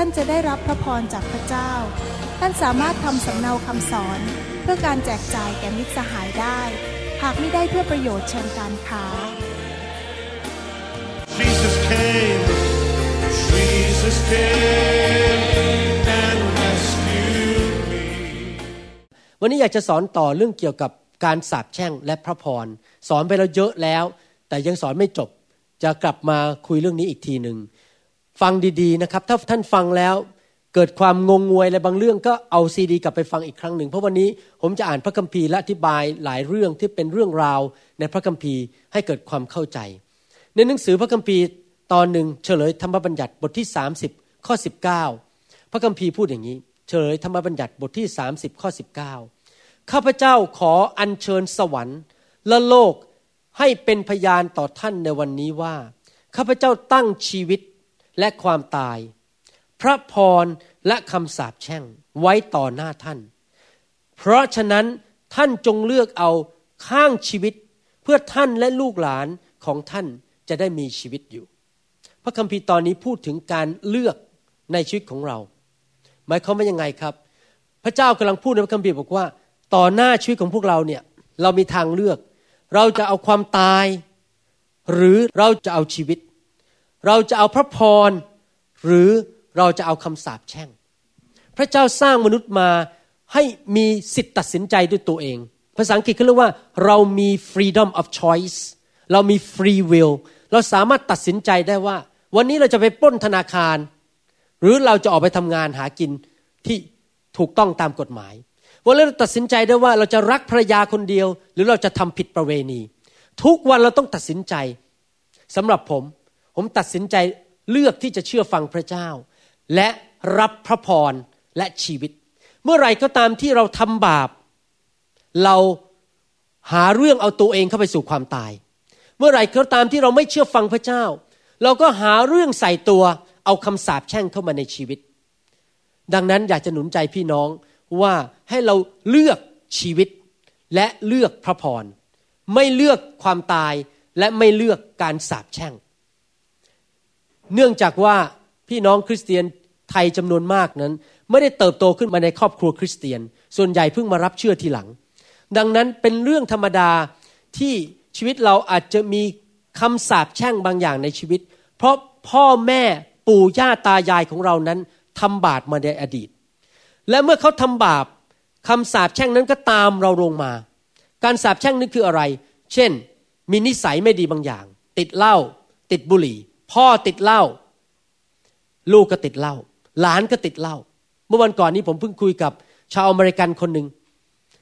ท่านจะได้รับพระพรจากพระเจ้า ท่านสามารถทำสำเนาคำสอน เพื่อการแจกจ่ายแก่มิตรสหายได้ หากไม่ได้เพื่อประโยชน์เชิงการค้า Jesus came, Jesus came and rescued me. วันนี้อยากจะสอนต่อเรื่องเกี่ยวกับการสาปแช่งและพระพร สอนไปแล้วเยอะแล้ว แต่ยังสอนไม่จบ จะกลับมาคุยเรื่องนี้อีกทีหนึ่ง ฟังดีๆนะครับ ถ้าท่านฟังแล้วเกิดความงงงวยอะไรบางเรื่องก็เอาซีดี กลับไปฟังอีกครั้งหนึ่ง เพราะวันนี้ผมจะอ่านพระคัมภีร์และอธิบายหลายเรื่องที่เป็นเรื่องราวในพระคัมภีร์ให้เกิดความเข้าใจ ในหนังสือพระคัมภีร์ตอนหนึ่งเฉลยธรรมบัญญัติบทที่ 30 ข้อ 19 พระคัมภีร์พูดอย่างนี้ เฉลยธรรมบัญญัติบทที่ 30 ข้อ 19 ข้าพเจ้าขออัญเชิญสวรรค์และโลกให้เป็นพยานต่อท่านในวันนี้ว่า ข้าพเจ้าตั้งชีวิต และความตาย พระพรและคำสาปแช่งไว้ต่อหน้าท่าน เพราะฉะนั้นท่านจงเลือกเอาข้างชีวิต เพื่อท่านและลูกหลานของท่านจะได้มีชีวิตอยู่ พระคัมภีร์ตอนนี้พูดถึงการเลือกในชีวิตของเรา หมายความว่ายังไงครับ พระเจ้ากำลังพูดในพระคัมภีร์บอกว่า ต่อหน้าชีวิตของพวกเราเนี่ยเรามีทางเลือก เราจะเอาความตาย หรือเราจะเอาชีวิต เราจะเอาพระพรหรือเราจะเอาคำสาปแช่ง พระเจ้าสร้างมนุษย์มาให้มีสิทธิตัดสินใจด้วยตัวเอง ภาษาอังกฤษเขาเรียกว่าเรามี freedom of choice เรามี free will เราสามารถตัดสินใจได้ว่า วันนี้เราจะไปปล้นธนาคาร หรือเราจะออกไปทำงานหากินที่ถูกต้องตามกฎหมายวันนี้เราตัดสินใจได้ว่าเราจะรักภรรยาคนเดียว หรือเราจะทำผิดประเวณี ทุกวันเราต้องตัดสินใจสำหรับผม ผมตัดสินใจเลือกที่จะเชื่อฟังพระเจ้า และรับพระพรและชีวิต เมื่อไรก็ตามที่เราทำบาป เราหาเรื่องเอาตัวเองเข้าไปสู่ความตาย เมื่อไรก็ตามที่เราไม่เชื่อฟังพระเจ้า เราก็หาเรื่องใส่ตัวเอาคำสาปแช่งเข้ามาในชีวิต ดังนั้นอยากจะหนุนใจพี่น้องว่าให้เราเลือกชีวิตและเลือกพระพรไม่เลือกความตายและไม่เลือกการสาปแช่ง เนื่องจากว่าพี่น้องคริสเตียนไทยจำนวนมากนั้น ไม่ได้เติบโตขึ้นมาในครอบครัวคริสเตียน ส่วนใหญ่เพิ่งมารับเชื่อทีหลัง ดังนั้นเป็นเรื่องธรรมดาที่ชีวิตเราอาจจะมีคำสาปแช่งบางอย่างในชีวิต เพราะพ่อแม่ปู่ย่าตายายของเรานั้นทำบาปมาในอดีต และเมื่อเขาทำบาปคำสาปแช่งนั้นก็ตามเราลงมา การสาปแช่งนั้นคืออะไร เช่น มีนิสัยไม่ดีบางอย่าง ติดเหล้าติดบุหรี่ พ่อติดเหล้าลูกก็ติดเหล้าหลานก็ติดเหล้าเมื่อวันก่อนนี้ผมเพิ่งคุยกับชาวอเมริกันคนหนึ่ง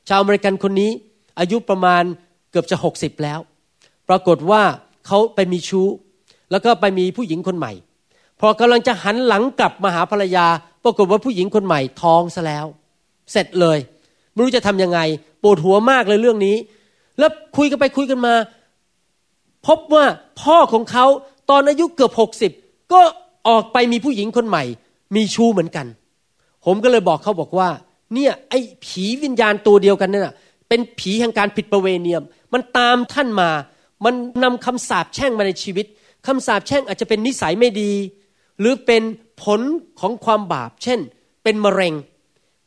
ชาวอเมริกันคนนี้ อายุประมาณเกือบจะหกสิบแล้ว ปรากฏว่าเขาไปมีชู้ แล้วก็ไปมีผู้หญิงคนใหม่ พอกำลังจะหันหลังกลับมาหาภรรยา ปรากฏว่าผู้หญิงคนใหม่ท้องซะแล้ว เสร็จเลย ไม่รู้จะทำยังไงปวดหัวมากเลยเรื่องนี้ แล้วคุยกันไปคุยกันมา พบว่าพ่อของเขา ตอนอายุเกือบหกสิบก็ออกไปมีผู้หญิงคนใหม่ มีชู้เหมือนกัน ผมก็เลยบอกเขาบอกว่า เนี่ยไอ้ผีวิญญาณตัวเดียวกันนั่นน่ะเป็นผีแห่งการผิดประเวณีมันตามท่านมา มันนำคำสาปแช่งมาในชีวิตคำสาปแช่งอาจจะเป็นนิสัยไม่ดี หรือเป็นผลของความบาป เช่น เป็นมะเร็ง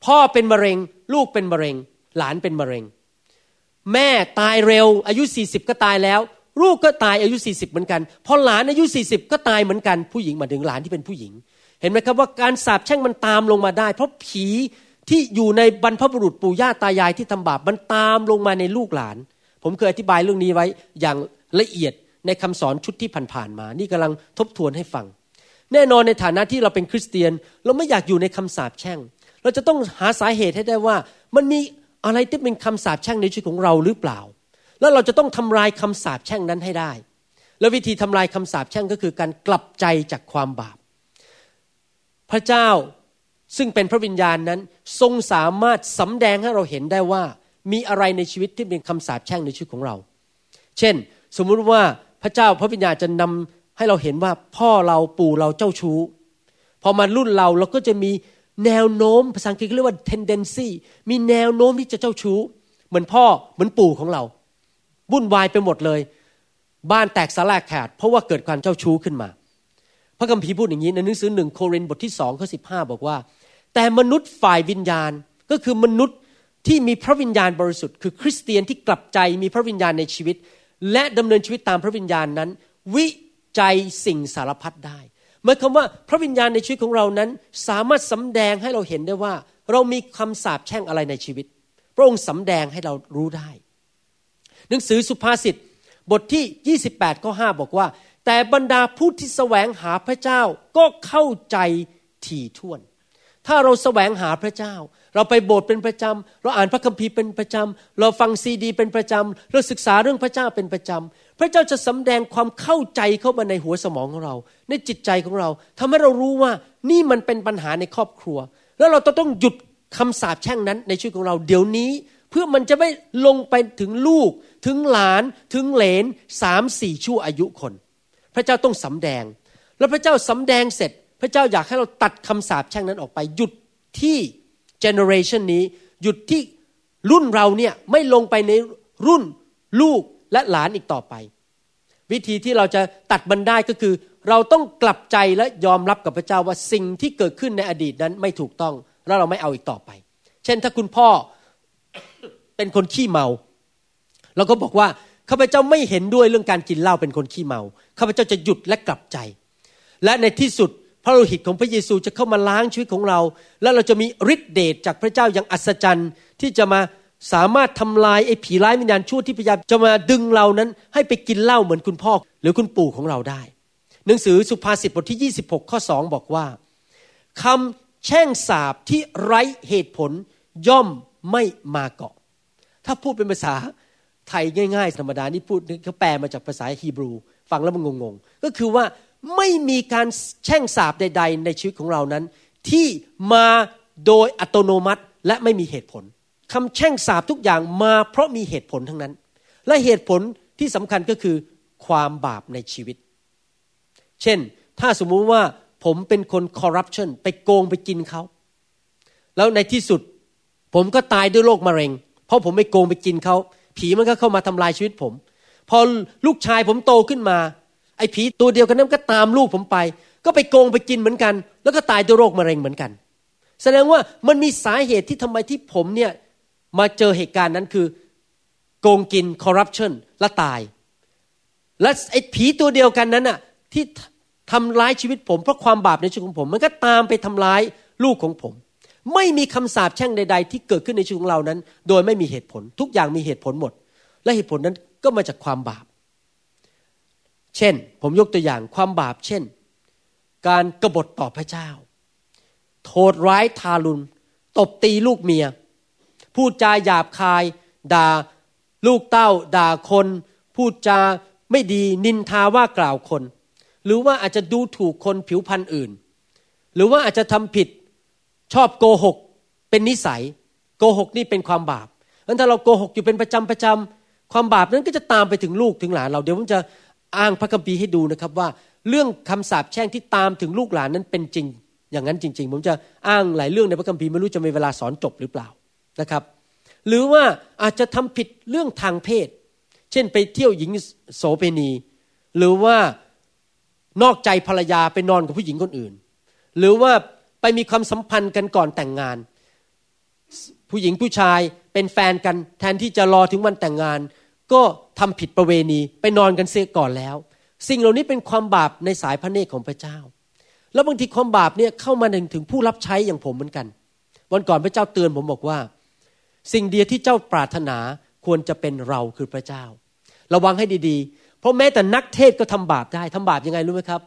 พ่อเป็นมะเร็ง ลูกเป็นมะเร็ง หลานเป็นมะเร็ง แม่ตายเร็ว อายุ 40 ก็ตายแล้ว ลูกก็ตายอายุ 40 เหมือนกัน พอหลานอายุ 40 ก็ตายเหมือนกันผู้หญิงมาถึงหลานที่เป็นผู้หญิง เห็นไหมครับว่าการสาปแช่งมันตามลงมาได้ เพราะผีที่อยู่ในบรรพบุรุษปู่ย่าตายายที่ทำบาปมันตามลงมาในลูกหลาน ผมเคยอธิบายเรื่องนี้ไว้อย่างละเอียดในคำสอนชุดที่ผ่านๆมา นี่กำลังทบทวนให้ฟัง แน่นอนในฐานะที่เราเป็นคริสเตียน เราไม่อยากอยู่ในคำสาปแช่ง เราจะต้องหาสาเหตุให้ได้ว่า มันมีอะไรที่เป็นคำสาปแช่งในชีวิตของเราหรือเปล่า แล้วเราจะต้องทำลายคำสาปแช่งนั้นให้ได้ แล้ววิธีทำลายคำสาปแช่งก็คือการกลับใจจากความบาป พระเจ้าซึ่งเป็นพระวิญญาณนั้นทรงสามารถสำแดงให้เราเห็นได้ว่า มีอะไรในชีวิตที่เป็นคำสาปแช่งในชีวิตของเรา เช่น สมมุติว่าพระเจ้าพระวิญญาณจะนำให้เราเห็นว่าพ่อเราปู่เราเจ้าชู้ พอมารุ่นเราเราก็จะมีแนวโน้มภาษาอังกฤษเรียกว่า tendency มีแนวโน้มที่จะเจ้าชู้ เหมือนพ่อเหมือนปู่ของเรา วุ่นวายไปหมดเลย บ้านแตกสลายขาด เพราะว่าเกิดความเจ้าชู้ขึ้นมา พระคัมภีร์พูดอย่างนี้ในหนังสือหนึ่งโครินธ์บทที่สองข้อสิบห้าบอกว่า แต่มนุษย์ฝ่ายวิญญาณก็คือมนุษย์ที่มีพระวิญญาณบริสุทธิ์ คือคริสเตียนที่กลับใจมีพระวิญญาณในชีวิต และดำเนินชีวิตตามพระวิญญาณนั้น วิจัยสิ่งสารพัดได้หมายความว่าพระวิญญาณในชีวิตของเรานั้น สามารถสำแดงให้เราเห็นได้ว่า เรามีคำสาปแช่งอะไรในชีวิต พระองค์สำแดงให้เรารู้ได้ หนังสือสุภาษิตบทที่ 28ข้อ5บอกว่า แต่บรรดาผู้ที่แสวงหาพระเจ้าก็เข้าใจถี่ถ้วน ถ้าเราแสวงหาพระเจ้า เราไปโบสถ์เป็นประจำเราอ่านพระคัมภีร์เป็นประจำเราฟังซีดี เป็นประจำเราศึกษาเรื่องพระเจ้าเป็นประจำพระเจ้าจะสำแดงความเข้าใจเข้ามาในหัวสมองของเรา ในจิตใจของเราทำให้เรารู้ว่านี่มันเป็นปัญหาในครอบครัว แล้วเราต้องหยุดคำสาปแช่งนั้นในชีวิตของเราเดี๋ยวนี้ เพื่อมันจะไม่ลงไปถึงลูก ถึงหลานถึงเหลนสามสี่ชั่วอายุคน พระเจ้าต้องสำแดง แล้วพระเจ้าสำแดงเสร็จ พระเจ้าอยากให้เราตัดคำสาปแช่งนั้นออกไป หยุดที่เจเนอเรชันนี้ หยุดที่รุ่นเราเนี่ยไม่ลงไปในรุ่นลูกและหลานอีกต่อไป วิธีที่เราจะตัดมันได้ก็คือ เราต้องกลับใจและยอมรับกับพระเจ้าว่าสิ่งที่เกิดขึ้นในอดีตนั้นไม่ถูกต้อง แล้วเราไม่เอาอีกต่อไป เช่นถ้าคุณพ่อเป็นคนขี้เมา เราก็บอกว่าข้าพเจ้าไม่เห็นด้วยเรื่องการกินเหล้าเป็นคนขี้เมาข้าพเจ้าจะหยุดและกลับใจ และในที่สุดพระโลหิตของพระเยซูจะเข้ามาล้างชีวิตของเรา และเราจะมีฤทธิเดชจากพระเจ้าอย่างอัศจรรย์ที่จะมาสามารถทำลายไอ้ผีร้ายวิญญาณชั่วที่พยายามจะมาดึงเรานั้น ให้ไปกินเหล้าเหมือนคุณพ่อหรือคุณปู่ของเราได้ หนังสือสุภาษิตบทที่ 26 ข้อ 2 บอกว่าคำแช่งสาบที่ไร้เหตุผลย่อมไม่มาเกาะ ถ้าพูดเป็นภาษา ไทยง่ายๆธรรมดานี่พูดเขาแปลมาจากภาษาฮีบรู ฟังแล้วมันงงๆ ก็คือว่าไม่มีการแช่งสาบใด ๆ ในชีวิตของเรานั้น ที่มาโดยอัตโนมัติและไม่มีเหตุผลคำแช่งสาบทุกอย่างมาเพราะมีเหตุผลทั้งนั้น และเหตุผลที่สำคัญก็คือความบาปในชีวิต เช่น ถ้าสมมุติว่าผมเป็นคนคอร์รัปชันไปโกงไปกินเขา แล้วในที่สุด ผมก็ตายด้วยโรคมะเร็ง เพราะผมไปโกงไปกินเขา ผีมันก็เข้ามาทำลายชีวิตผม พอลูกชายผมโตขึ้นมา ไอ้ผีตัวเดียวกันนั้นก็ตามลูกผมไป ก็ไปโกงไปกินเหมือนกัน แล้วก็ตายด้วยโรคมะเร็งเหมือนกัน แสดงว่ามันมีสาเหตุที่ทำไมที่ผมเนี่ยมาเจอเหตุการณ์นั้นคือโกงกินคอร์รัปชันและตาย และไอ้ผีตัวเดียวกันนั้นน่ะที่ทำร้ายชีวิตผมเพราะความบาปในชีวิตของผม มันก็ตามไปทำร้ายลูกของผม ไม่มีคำสาปแช่งใด ๆ ที่เกิดขึ้นในชีวิตของเรานั้น โดยไม่มีเหตุผล ทุกอย่างมีเหตุผลหมด และเหตุผลนั้นก็มาจากความบาป เช่น ผมยกตัวอย่างความบาป เช่น การกรบฏต่อพระเจ้า โทษร้ายทารุณตบตีลูกเมีย พูดจาหยาบคาย ด่าลูกเต้า ด่าคน พูดจาไม่ดีนินทาว่ากล่าวคน หรือว่าอาจจะดูถูกคนผิวพรรณอื่น หรือว่าอาจจะทำผิด ชอบโกหกเป็นนิสัย โกหกนี่เป็นความบาปงั้นถ้าเราโกหกอยู่เป็นประจำประจำความบาปนั้นก็จะตามไปถึงลูกถึงหลานเราเดี๋ยวผมจะอ้างพระคัมภีร์ให้ดูนะครับว่า เรื่องคำสาปแช่งที่ตามถึงลูกหลานนั้นเป็นจริง อย่างนั้นจริง ๆ ผมจะอ้างหลายเรื่องในพระคัมภีร์ไม่รู้จะมีเวลาสอนจบหรือเปล่านะครับ หรือว่าอาจจะทำผิดเรื่องทางเพศ เช่นไปเที่ยวหญิงโสเภณี หรือว่านอกใจภรรยาไปนอนกับผู้หญิงคนอื่น หรือว่า ไปมีความสัมพันธ์กันก่อนแต่งงาน ผู้หญิงผู้ชายเป็นแฟนกันแทนที่จะรอถึงวันแต่งงาน ก็ทำผิดประเวณีไปนอนกันเสียก่อนแล้ว สิ่งเหล่านี้เป็นความบาปในสายพระเนตรของพระเจ้า แล้วบางทีความบาปเนี่ยเข้ามาถึงผู้รับใช้อย่างผมเหมือนกัน วันก่อนพระเจ้าเตือนผมบอกว่า สิ่งเดียวที่เจ้าปรารถนาควรจะเป็นเราคือพระเจ้า ระวังให้ดีๆ เพราะแม้แต่นักเทศก็ทำบาปได้ทำบาปยังไงรู้ไหมครับ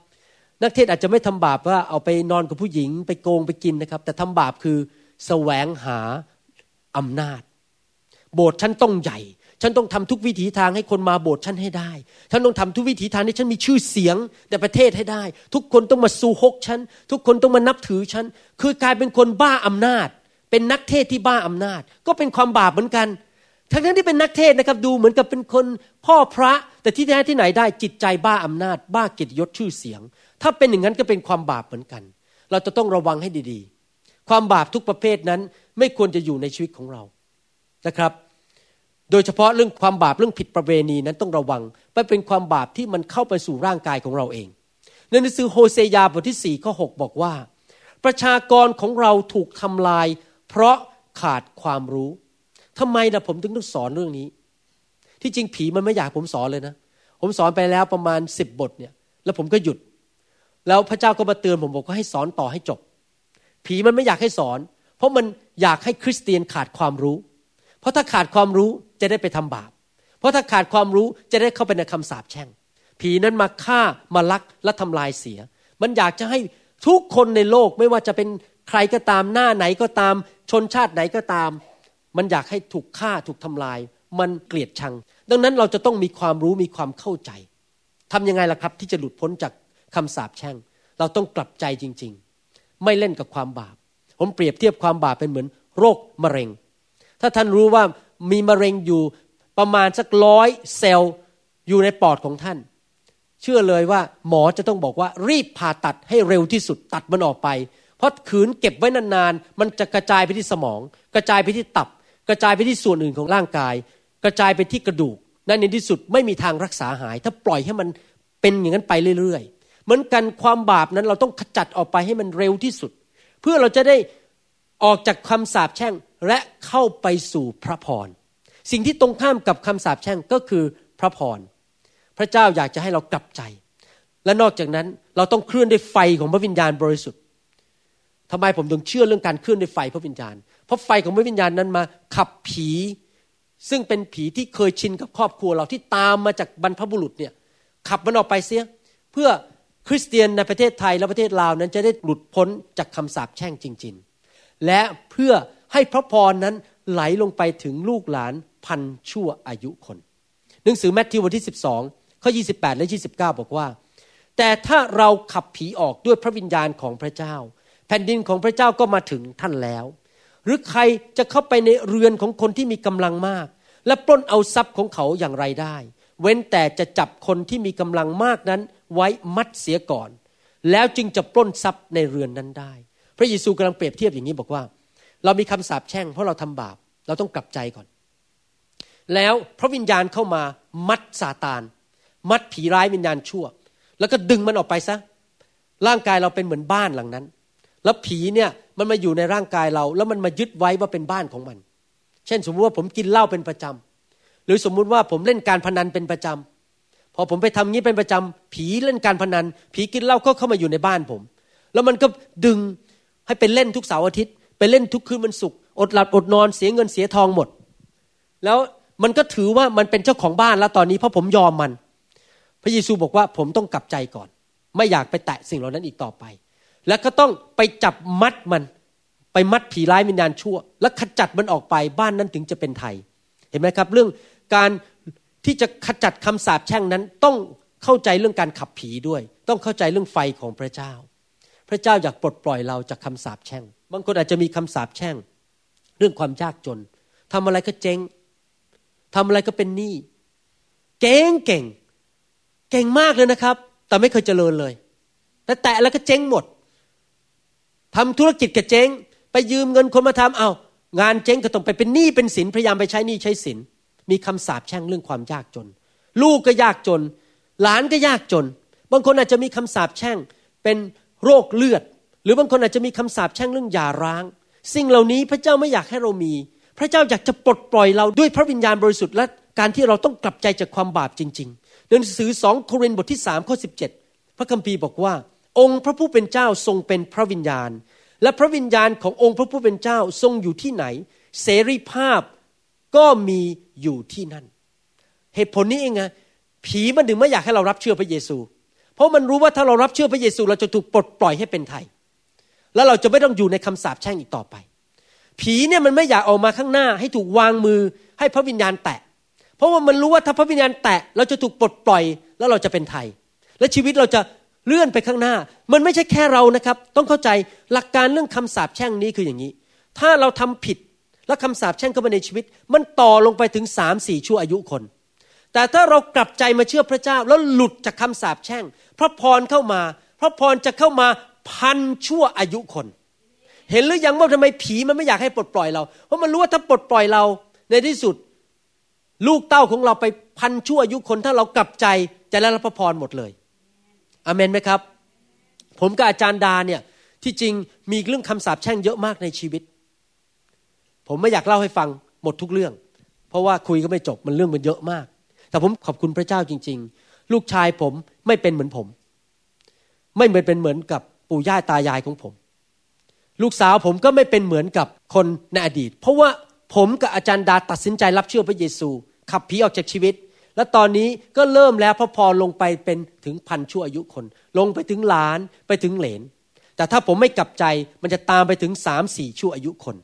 นักเทศอาจจะไม่ทำบาปว่าเอาไปนอนกับผู้หญิง ไปโกงไปกินนะครับ แต่ทำบาปคือแสวงหาอำนาจ โบสถ์ฉันต้องใหญ่ ฉันต้องทำทุกวิถีทางให้คนมาโบสถ์ฉันให้ได้ ฉันต้องทำทุกวิถีทางให้ฉันมีชื่อเสียงในประเทศให้ได้ ทุกคนต้องมาสู่ฮกฉัน ทุกคนต้องมานับถือฉัน คือกลายเป็นคนบ้าอำนาจ เป็นนักเทศที่บ้าอำนาจ ก็เป็นความบาปเหมือนกัน ทั้งนั้นที่เป็นนักเทศนะครับ ดูเหมือนกับเป็นคนพ่อพระ แต่ที่แท้ที่ไหนได้จิตใจบ้าอำนาจ บ้าเกียรติยศชื่อเสียง ถ้าเป็นอย่างนั้นก็เป็นความบาปเหมือนกัน เราจะต้องระวังให้ดีๆ ความบาปทุกประเภทนั้นไม่ควรจะอยู่ในชีวิตของเรานะครับ โดยเฉพาะเรื่องความบาปเรื่องผิดประเวณีนั้นต้องระวังไปเป็นความบาปที่มันเข้าไปสู่ร่างกายของเราเอง ในหนังสือโฮเซยาบทที่4ข้อ6บอกว่า ประชากรของเราถูกทำลาย เพราะขาดความรู้ทำไมนะผมถึงต้องสอนเรื่องนี้ ที่จริงผีมันไม่อยากผมสอนเลยนะ ผมสอนไปแล้วประมาณสิบบทเนี่ย แล้วผมก็หยุด แล้วพระเจ้าก็มาเตือนผมบอกว่าให้สอนต่อให้จบ ผีมันไม่อยากให้สอน เพราะมันอยากให้คริสเตียนขาดความรู้ เพราะถ้าขาดความรู้จะได้ไปทำบาป เพราะถ้าขาดความรู้จะได้เข้าไปในคำสาปแช่ง ผีนั้นมาฆ่ามาลักและทำลายเสีย มันอยากจะให้ทุกคนในโลกไม่ว่าจะเป็นใครก็ตามหน้าไหนก็ตาม ชนชาติไหนก็ตาม มันอยากให้ถูกฆ่าถูกทำลาย มันเกลียดชัง ดังนั้นเราจะต้องมีความรู้มีความเข้าใจทำยังไงล่ะครับที่จะหลุดพ้นจาก คำสาปแช่ง เราต้องกลับใจจริง ๆ ไม่เล่นกับความบาป ผมเปรียบเทียบความบาปเป็นเหมือน โรคมะเร็ง ถ้าท่านรู้ว่ามีมะเร็งอยู่ประมาณสักร้อยเซลล์อยู่ในปอดของท่าน เชื่อเลยว่าหมอจะต้องบอกว่ารีบผ่าตัดให้เร็วที่สุดตัดมันออกไป เพราะขืนเก็บไว้นานๆ มันจะกระจายไปที่สมอง กระจายไปที่ตับ กระจายไปที่ส่วนอื่นของร่างกาย กระจายไปที่กระดูก นั่นในที่สุดไม่มีทางรักษาหาย ถ้าปล่อยให้มันเป็นอย่างนั้นไปเรื่อยๆ เหมือนกันความบาปนั้นเราต้องขจัดออกไปให้มันเร็วที่สุด เพื่อเราจะได้ออกจากคำสาปแช่งและเข้าไปสู่พระพร สิ่งที่ตรงข้ามกับคำสาปแช่งก็คือพระพร พระเจ้าอยากจะให้เรากลับใจ และนอกจากนั้นเราต้องเคลื่อนด้วยไฟของพระวิญญาณบริสุทธิ์ทำไมผมถึงเชื่อเรื่องการเคลื่อนด้วยไฟพระวิญญาณ เพราะไฟของพระวิญญาณนั้นมาขับผี ซึ่งเป็นผีที่เคยชินกับครอบครัวเราที่ตามมาจากบรรพบุรุษเนี่ยขับมันออกไปเสีย เพื่อ คริสเตียนในประเทศไทยและประเทศลาวนั้นจะได้หลุดพ้นจากคำสาปแช่งจริง ๆ และเพื่อให้พระพรนั้นไหลลงไปถึงลูกหลานพันชั่วอายุคน หนังสือแมทธิวบทที่ 12 ข้อ 28 และ 29 บอกว่า แต่ถ้าเราขับผีออกด้วยพระวิญญาณของพระเจ้า แผ่นดินของพระเจ้าก็มาถึงท่านแล้ว หรือใครจะเข้าไปในเรือนของคนที่มีกำลังมาก และปล้นเอาทรัพย์ของเขาอย่างไรได้ เว้นแต่จะจับคนที่มีกำลังมากนั้นไว้มัดเสียก่อน แล้วจึงจะปล้นทรัพย์ในเรือนนั้นได้ พระเยซูกำลังเปรียบเทียบอย่างนี้บอกว่า เรามีคำสาปแช่งเพราะเราทำบาป เราต้องกลับใจก่อน แล้วพระวิญญาณเข้ามามัดซาตาน มัดผีร้ายวิญญาณชั่ว แล้วก็ดึงมันออกไปซะ ร่างกายเราเป็นเหมือนบ้านหลังนั้น แล้วผีเนี่ยมันมาอยู่ในร่างกายเรา แล้วมันมายึดไว้ว่าเป็นบ้านของมัน เช่น สมมติว่าผมกินเหล้าเป็นประจำ หรือสมมุติว่าผมเล่นการพนันเป็นประจำพอผมไปทำงี้เป็นประจำผีเล่นการพนัน ผีกินเหล้าก็เข้ามาอยู่ในบ้านผม แล้วมันก็ดึงให้ไปเล่นทุกเสาร์อาทิตย์ ไปเล่นทุกคืนวันศุกร์อดหลับอดนอนเสียเงินเสียทองหมด แล้วมันก็ถือว่ามันเป็นเจ้าของบ้านแล้วตอนนี้เพราะผมยอมมัน พระเยซูบอกว่าผมต้องกลับใจก่อน ไม่อยากไปแตะสิ่งเหล่านั้นอีกต่อไป แล้วก็ต้องไปจับมัดมัน ไปมัดผีร้ายวิญญาณชั่ว แล้วขจัดมันออกไปบ้านนั้นถึงจะเป็นไทย เห็นไหมครับ เรื่องการที่จะขจัดคำสาปแช่งนั้นต้องเข้าใจเรื่องการขับผีด้วย ต้องเข้าใจเรื่องไฟของพระเจ้า พระเจ้าอยากปลดปล่อยเราจากคำสาปแช่ง บางคนอาจจะมีคำสาปแช่ง เรื่องความยากจนทำอะไรก็เจ๊งทำอะไรก็เป็นหนี้เก่งเก่ง เก่งมากเลยนะครับ แต่ไม่เคยเจริญเลย แต่แตะแล้วก็เจ๊งหมดทำธุรกิจก็เจ๊ง ไปยืมเงินคนมาทำเอา งานเจ๊งก็ต้องไปเป็นหนี้เป็นสินพยายามไปใช้หนี้ใช้สิน มีคำสาปแช่งเรื่องความยากจน ลูกก็ยากจน หลานก็ยากจน บางคนอาจจะมีคำสาปแช่งเป็นโรคเลือด หรือบางคนอาจจะมีคำสาปแช่งเรื่องหย่าร้าง สิ่งเหล่านี้พระเจ้าไม่อยากให้เรามี พระเจ้าอยากจะปลดปล่อยเราด้วยพระวิญญาณบริสุทธิ์และการที่เราต้องกลับใจจากความบาปจริงๆหนังสือสองโครินธ์บทที่สามข้อสิบเจ็ดพระคัมภีร์บอกว่า องค์พระผู้เป็นเจ้าทรงเป็นพระวิญญาณ และพระวิญญาณขององค์พระผู้เป็นเจ้าทรงอยู่ที่ไหน เสรีภาพก็มีอยู่ที่นั่น เหตุผลนี้เองไงผีมันถึงไม่อยากให้เรารับเชื่อพระเยซู เพราะมันรู้ว่าถ้าเรารับเชื่อพระเยซู เราจะถูกปลดปล่อยให้เป็นไทย แล้วเราจะไม่ต้องอยู่ในคำสาปแช่งอีกต่อไป ผีเนี่ยมันไม่อยากออกมาข้างหน้า ให้ถูกวางมือให้พระวิญญาณแตะ เพราะว่ามันรู้ว่าถ้าพระวิญญาณแตะเราจะถูกปลดปล่อยแล้วเราจะเป็นไทย และชีวิตเราจะ เลื่อนไปข้างหน้า มันไม่ใช่แค่เรานะครับ ต้องเข้าใจหลักการเรื่องคำสาปแช่งนี้คืออย่างนี้ ถ้าเราทำผิดแล้วคำสาปแช่งเข้ามาในชีวิต มันต่อลงไปถึงสามสี่ชั่วอายุคน แต่ถ้าเรากลับใจมาเชื่อพระเจ้าแล้วหลุดจากคำสาปแช่ง พระพรเข้ามา พระพรจะเข้ามาพันชั่วอายุคน เห็นหรือยังว่าทำไมผีมันไม่อยากให้ปลดปล่อยเรา เพราะมันรู้ว่าถ้าปลดปล่อยเราในที่สุด ลูกเต้าของเราไปพันชั่วอายุคน ถ้าเรากลับใจจะได้รับพระพรหมดเลย อเมนไหมครับ ผมกับอาจารย์ดาเนี่ยที่จริงมีเรื่องคำสาปแช่งเยอะมากในชีวิต ผมไม่อยากเล่าให้ฟังหมดทุกเรื่อง เพราะว่าคุยก็ไม่จบมันเรื่องมันเยอะมาก แต่ผมขอบคุณพระเจ้าจริง ๆ ลูกชายผมไม่เป็นเหมือนผม ไม่เหมือนเป็นเหมือนกับปู่ย่าตายายของผม ลูกสาวผมก็ไม่เป็นเหมือนกับคนในอดีต เพราะว่าผมกับอาจารย์ดาตัดสินใจรับเชื่อพระเยซู ขับผีออกจากชีวิต และตอนนี้ก็เริ่มแล้วพระพรลงไปเป็นถึงพันชั่วอายุคน ลงไปถึงล้านไปถึงเหลน แต่ถ้าผมไม่กลับใจมันจะตามไปถึงสามสี่ชั่วอายุคน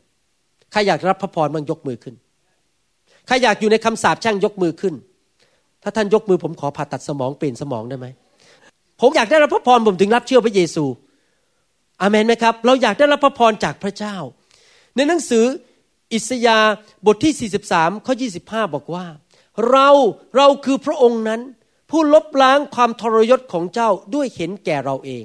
ใครอยากรับพระพรมันยกมือขึ้นใครอยากอยู่ในคำสาปแช่งยกมือขึ้น ถ้าท่านยกมือผมขอผ่าตัดสมองเปลี่ยนสมองได้ไหมผมอยากได้รับพระพรผมถึงรับเชื่อพระเยซู อาเมนไหมครับ เราอยากได้รับพระพรจากพระเจ้า ในหนังสืออิสยาบทที่ 43 ข้อ 25 บอกว่า เราเราคือพระองค์นั้น ผู้ลบล้างความทรยศของเจ้าด้วยเห็นแก่เราเอง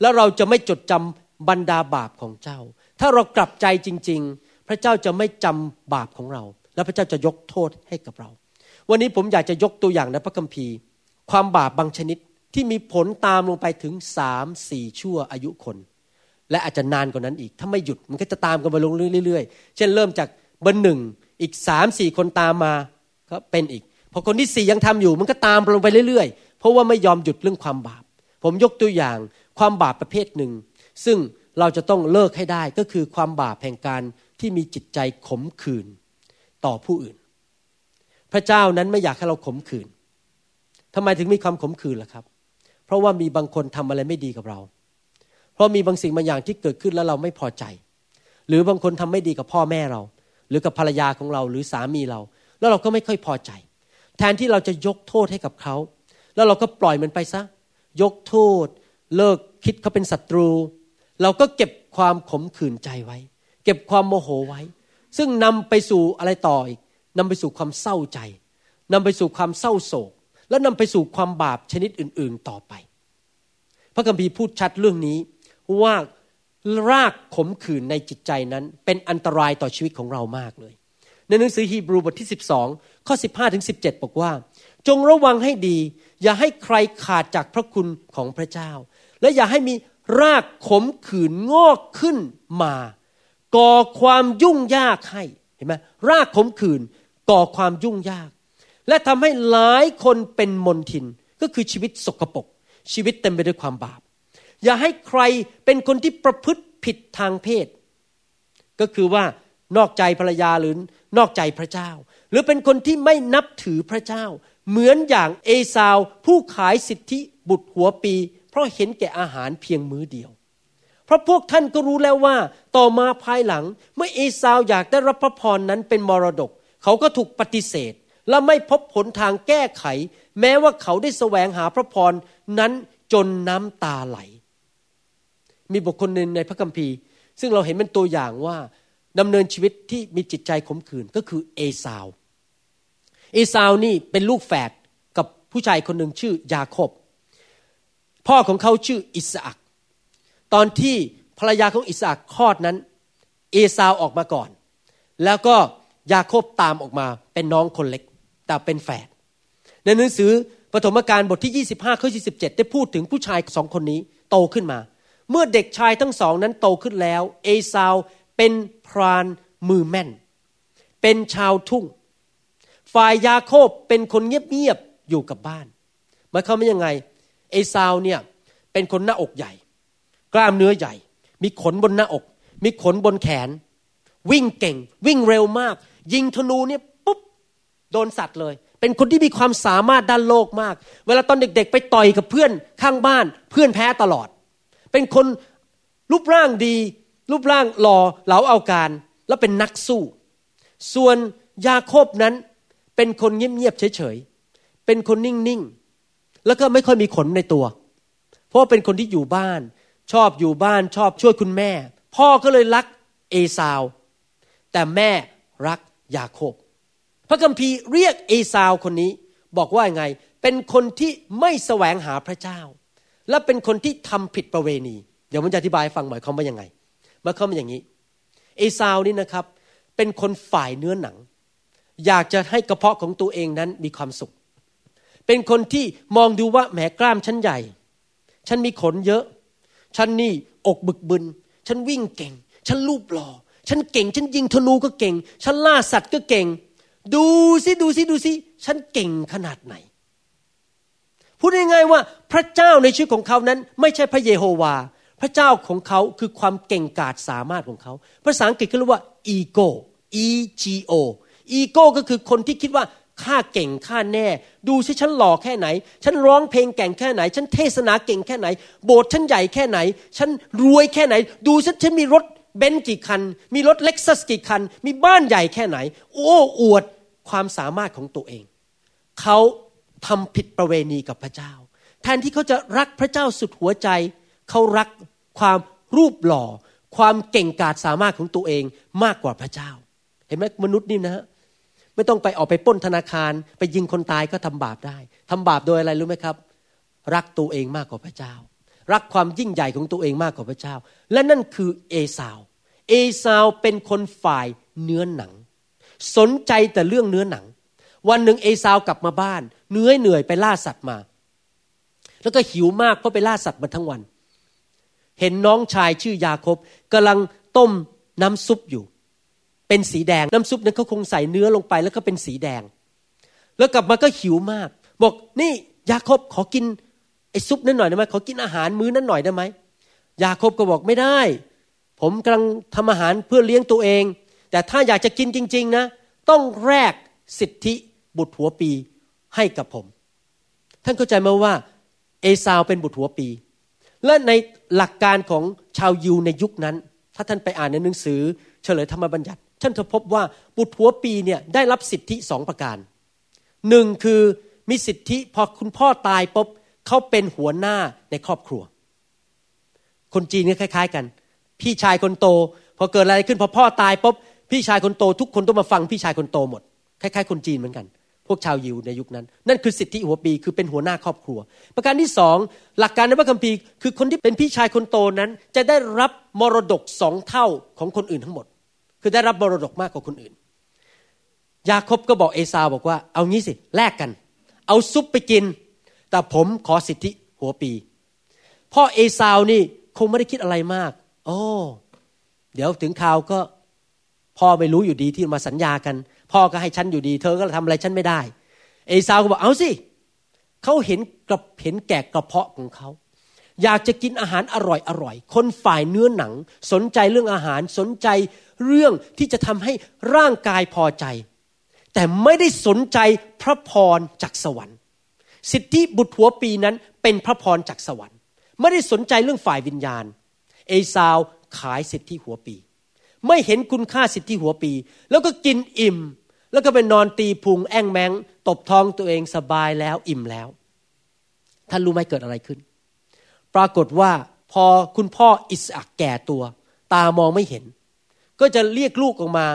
แล้วเราจะไม่จดจำบรรดาบาปของเจ้า ถ้าเรากลับใจจริง ๆ พระเจ้าจะไม่จำบาปของเรา และพระเจ้าจะยกโทษให้กับเรา วันนี้ผมอยากจะยกตัวอย่างในพระคัมภีร์ ความบาปบางชนิดที่มีผลตามลงไปถึงสามสี่ชั่วอายุคน และอาจจะนานกว่านั้นอีก ถ้าไม่หยุดมันก็จะตามกันไปลงเรื่อยๆ เช่นเริ่มจากเบอร์หนึ่งอีกสามสี่คนตามมา ก็เป็นอีกพอคนที่สี่ยังทำอยู่มันก็ตามลงไปเรื่อยๆ เพราะว่าไม่ยอมหยุดเรื่องความบาป ผมยกตัวอย่างความบาปประเภทหนึ่ง ซึ่งเราจะต้องเลิกให้ได้ก็คือความบาปแห่งการที่มีจิตใจขมขื่นต่อผู้อื่น พระเจ้านั้นไม่อยากให้เราขมขื่นทำไมถึงมีความขมขื่นล่ะครับ เพราะว่ามีบางคนทำอะไรไม่ดีกับเรา เพราะมีบางสิ่งบางอย่างที่เกิดขึ้นแล้วเราไม่พอใจ หรือบางคนทำไม่ดีกับพ่อแม่เรา หรือกับภรรยาของเราหรือสามีเรา แล้วเราก็ไม่ค่อยพอใจ แทนที่เราจะยกโทษให้กับเขา แล้วเราก็ปล่อยมันไปซะ ยกโทษ เลิกคิดเขาเป็นศัตรู เราก็เก็บความขมขื่นใจไว้ เก็บความโมโหไว้ ซึ่งนำไปสู่อะไรต่ออีกนำไปสู่ความเศร้าใจนำไปสู่ความเศร้าโศก แล้วนำไปสู่ความบาปชนิดอื่น ๆ ต่อไป พระคัมภีร์พูดชัดเรื่องนี้ว่ารากขมขื่นในจิตใจนั้น เป็นอันตรายต่อชีวิตของเรามากเลย ในหนังสือฮีบรูบทที่ 12 ข้อ 15 ถึง 17 บอกว่า จงระวังให้ดี อย่าให้ใครขาดจากพระคุณของพระเจ้า และอย่าให้มีรากขมขื่นงอกขึ้นมา ก่อความยุ่งยากให้เห็นไหมรากขมขื่นก่อความยุ่งยาก และทำให้หลายคนเป็นมนทินก็คือชีวิตสกปรกชีวิตเต็มไปด้วยความบาป อย่าให้ใครเป็นคนที่ประพฤติผิดทางเพศ ก็คือว่า นอกใจภรรยาหรือนอกใจพระเจ้า หรือเป็นคนที่ไม่นับถือพระเจ้า เหมือนอย่างเอซาวผู้ขายสิทธิบุตรหัวปี เพราะเห็นแก่อาหารเพียงมื้อเดียว เพราะพวกท่านก็รู้แล้วว่า ต่อมาภายหลังเมื่อเอซาวอยากได้รับพระพรนั้นเป็นมรดก เขาก็ถูกปฏิเสธ และไม่พบผลทางแก้ไข แม้ว่าเขาได้แสวงหาพระพรนั้นจนน้ำตาไหล มีบุคคลหนึ่งในพระคัมภีร์ ซึ่งเราเห็นเป็นตัวอย่างว่า ดำเนินชีวิตที่มีจิตใจขมขื่นก็คือเอซาว เอซาวนี่เป็นลูกแฝดกับผู้ชายคนหนึ่งชื่อยาโคบ พ่อของเขาชื่ออิสอัคตอนที่ภรรยาของอิสอัคคลอดนั้น เอซาวออกมาก่อน แล้วก็ยาโคบตามออกมาเป็นน้องคนเล็ก แต่เป็นแฝดในหนังสือปฐมกาลบทที่ 25ข้อ27 ได้พูดถึงผู้ชายสองคนนี้โตขึ้นมา เมื่อเด็กชายทั้งสองนั้นโตขึ้นแล้ว เอซาว เป็นพรานมือแม่น เป็นชาวทุ่ง ฝ่ายยาโคบเป็นคนเงียบๆอยู่กับบ้านหมายความว่ายังไงเอซาวเนี่ยเป็นคนหน้าอกใหญ่ กล้ามเนื้อใหญ่ มีขนบนหน้าอก มีขนบนแขน วิ่งเก่ง วิ่งเร็วมาก ยิงธนูเนี่ยปุ๊บโดนสัตว์เลย เป็นคนที่มีความสามารถด้านโลกมาก เวลาตอนเด็กๆ ไปต่อยกับเพื่อนข้างบ้าน เพื่อนแพ้ตลอด เป็นคนรูปร่างดี รูปร่างหล่อเหลาเอาการ แล้วเป็นนักสู้ ส่วนยาโคบนั้นเป็นเป็นคนเงียบๆเฉยๆ เป็นคนนิ่งๆ แล้วก็ไม่ค่อยมีขนในตัว เพราะเป็นคนที่อยู่บ้าน ชอบอยู่บ้านชอบช่วยคุณแม่ พ่อก็เลยรักเอซาว แต่แม่รักยาโคบ พระคัมภีร์เรียกเอซาวคนนี้บอกว่าไง เป็นคนที่ไม่แสวงหาพระเจ้า และเป็นคนที่ทำผิดประเวณี เดี๋ยวผมจะอธิบายฟังหมายความว่ายังไง มายความาอย่างนี้ เอซาวนี่นะครับ เป็นคนฝ่ายเนื้อหนัง อยากจะให้กระเพาะของตัวเองนั้นมีความสุข เป็นคนที่มองดูว่าแหมกล้ามฉันใหญ่ ฉันมีขนเยอะ ฉันนี่อกบึกบึน ฉันวิ่งเก่ง ฉันรูปหล่อ ฉันเก่ง ฉันยิงธนูก็เก่ง ฉันล่าสัตว์ก็เก่ง ดูสิดูสิดูสิฉันเก่งขนาดไหนพูดง่ายๆว่าพระเจ้าในชีวิตของเขานั้น ไม่ใช่พระเยโฮวา พระเจ้าของเขาคือความเก่งกาจสามารถของเขา ภาษาอังกฤษเขาเรียกว่า ego e g o ego ก็คือคนที่คิดว่าข้าเก่งข้าแน่ ดูสิฉันหล่อแค่ไหน ฉันร้องเพลงเก่งแค่ไหน ฉันเทศนาเก่งแค่ไหน โบสถ์ฉันใหญ่แค่ไหน ฉันรวยแค่ไหน ดูสิฉันมีรถเบนซ์กี่คัน มีรถเล็กซัสกี่คัน มีบ้านใหญ่แค่ไหน โอ้อวดความสามารถของตัวเอง เขาทำผิดประเวณีกับพระเจ้า แทนที่เขาจะรักพระเจ้าสุดหัวใจ เขารัก ความรูปหล่อ ความเก่งกาจสามารถของตัวเองมากกว่าพระเจ้า เห็นไหมมนุษย์นี่นะฮะไม่ต้องไปออกไปป้นธนาคาร ไปยิงคนตายก็ทำบาปได้ทำบาปโดยอะไรรู้ไหมครับ รักตัวเองมากกว่าพระเจ้า รักความยิ่งใหญ่ของตัวเองมากกว่าพระเจ้า และนั่นคือเอสาว เอสาวเป็นคนฝ่ายเนื้อหนัง สนใจแต่เรื่องเนื้อหนัง วันหนึ่งเอสาวกลับมาบ้าน เหนื่อยเหนื่อยไปล่าสัตว์มา แล้วก็หิวมากเพราะไปล่าสัตว์มาทั้งวัน เห็นน้องชายชื่อยาคบกำลังต้มน้ำซุปอยู่ เป็นสีแดงน้ำซุปนั้นเขาคงใส่เนื้อลงไปแล้วก็เป็นสีแดง แล้วกลับมาก็หิวมาก บอกนี่ยาคบขอกินไอ้ซุปนั้นหน่อยได้ไหมขอกินอาหารมื้อนั้นหน่อยได้ไหมยาคบก็บอกไม่ได้ ผมกำลังทำอาหารเพื่อเลี้ยงตัวเอง แต่ถ้าอยากจะกินจริง ๆ นะ ต้องแลกสิทธิบุตรหัวปีให้กับผม ท่านเข้าใจไหมว่า เอซาวเป็นบุตรหัวปี และในหลักการของชาวยิวในยุคนั้น ถ้าท่านไปอ่านในหนังสือ เฉลยธรรมบัญญัติ ท่านจะพบว่าบุตรผัวปีเนี่ยได้รับสิทธิสองประการหนึ่งคือมีสิทธิพอคุณพ่อตายปุ๊บเขาเป็นหัวหน้าในครอบครัว คนจีนก็คล้าย ๆ กัน พี่ชายคนโต พอเกิดอะไรขึ้นพอพ่อตายปุ๊บพี่ชายคนโต ทุกคนต้องมาฟังพี่ชายคนโตหมดคล้ายๆ คนจีนเหมือนกัน พวกชาวยิวในยุคนั้น นั่นคือสิทธิหัวปีคือเป็นหัวหน้าครอบครัว ประการที่สองหลักการในพระคัมภีร์คือคนที่เป็นพี่ชายคนโตนั้น จะได้รับมรดกสองเท่าของคนอื่นทั้งหมด คือได้รับมรดกมากกว่าคนอื่น ยาคบก็บอกเอซาวบอกว่าเอางี้สิแลกกัน เอาซุปไปกิน แต่ผมขอสิทธิหัวปี พ่อเอซาวนี่คงไม่ได้คิดอะไรมากโอ้เดี๋ยวถึงข่าวก็พ่อไม่รู้อยู่ดีที่มาสัญญากัน พ่อก็ให้ฉันอยู่ดี เธอก็ทำอะไรฉันไม่ได้ เอซาวก็บอกเอาสิเขาเห็นกับเห็นแก่กระเพาะของเขาอยากจะกินอาหารอร่อยอร่อย คนฝ่ายเนื้อหนัง สนใจเรื่องอาหารสนใจเรื่องที่จะทำให้ร่างกายพอใจ แต่ไม่ได้สนใจพระพรจากสวรรค์ สิทธิบุตรหัวปีนั้นเป็นพระพรจากสวรรค์ ไม่ได้สนใจเรื่องฝ่ายวิญญาณ เอซาวขายสิทธิหัวปี ไม่เห็นคุณค่าสิทธิหัวปี แล้วก็กินอิ่ม แล้วก็ไปนอนตีพุงแองแมงตบท้องตัวเองสบายแล้วอิ่มแล้ว ท่านรู้ไหมเกิดอะไรขึ้น ปรากฏว่าพอคุณพ่ออิสอักแก่ตัว ตามองไม่เห็น ก็จะเรียกลูกออกมา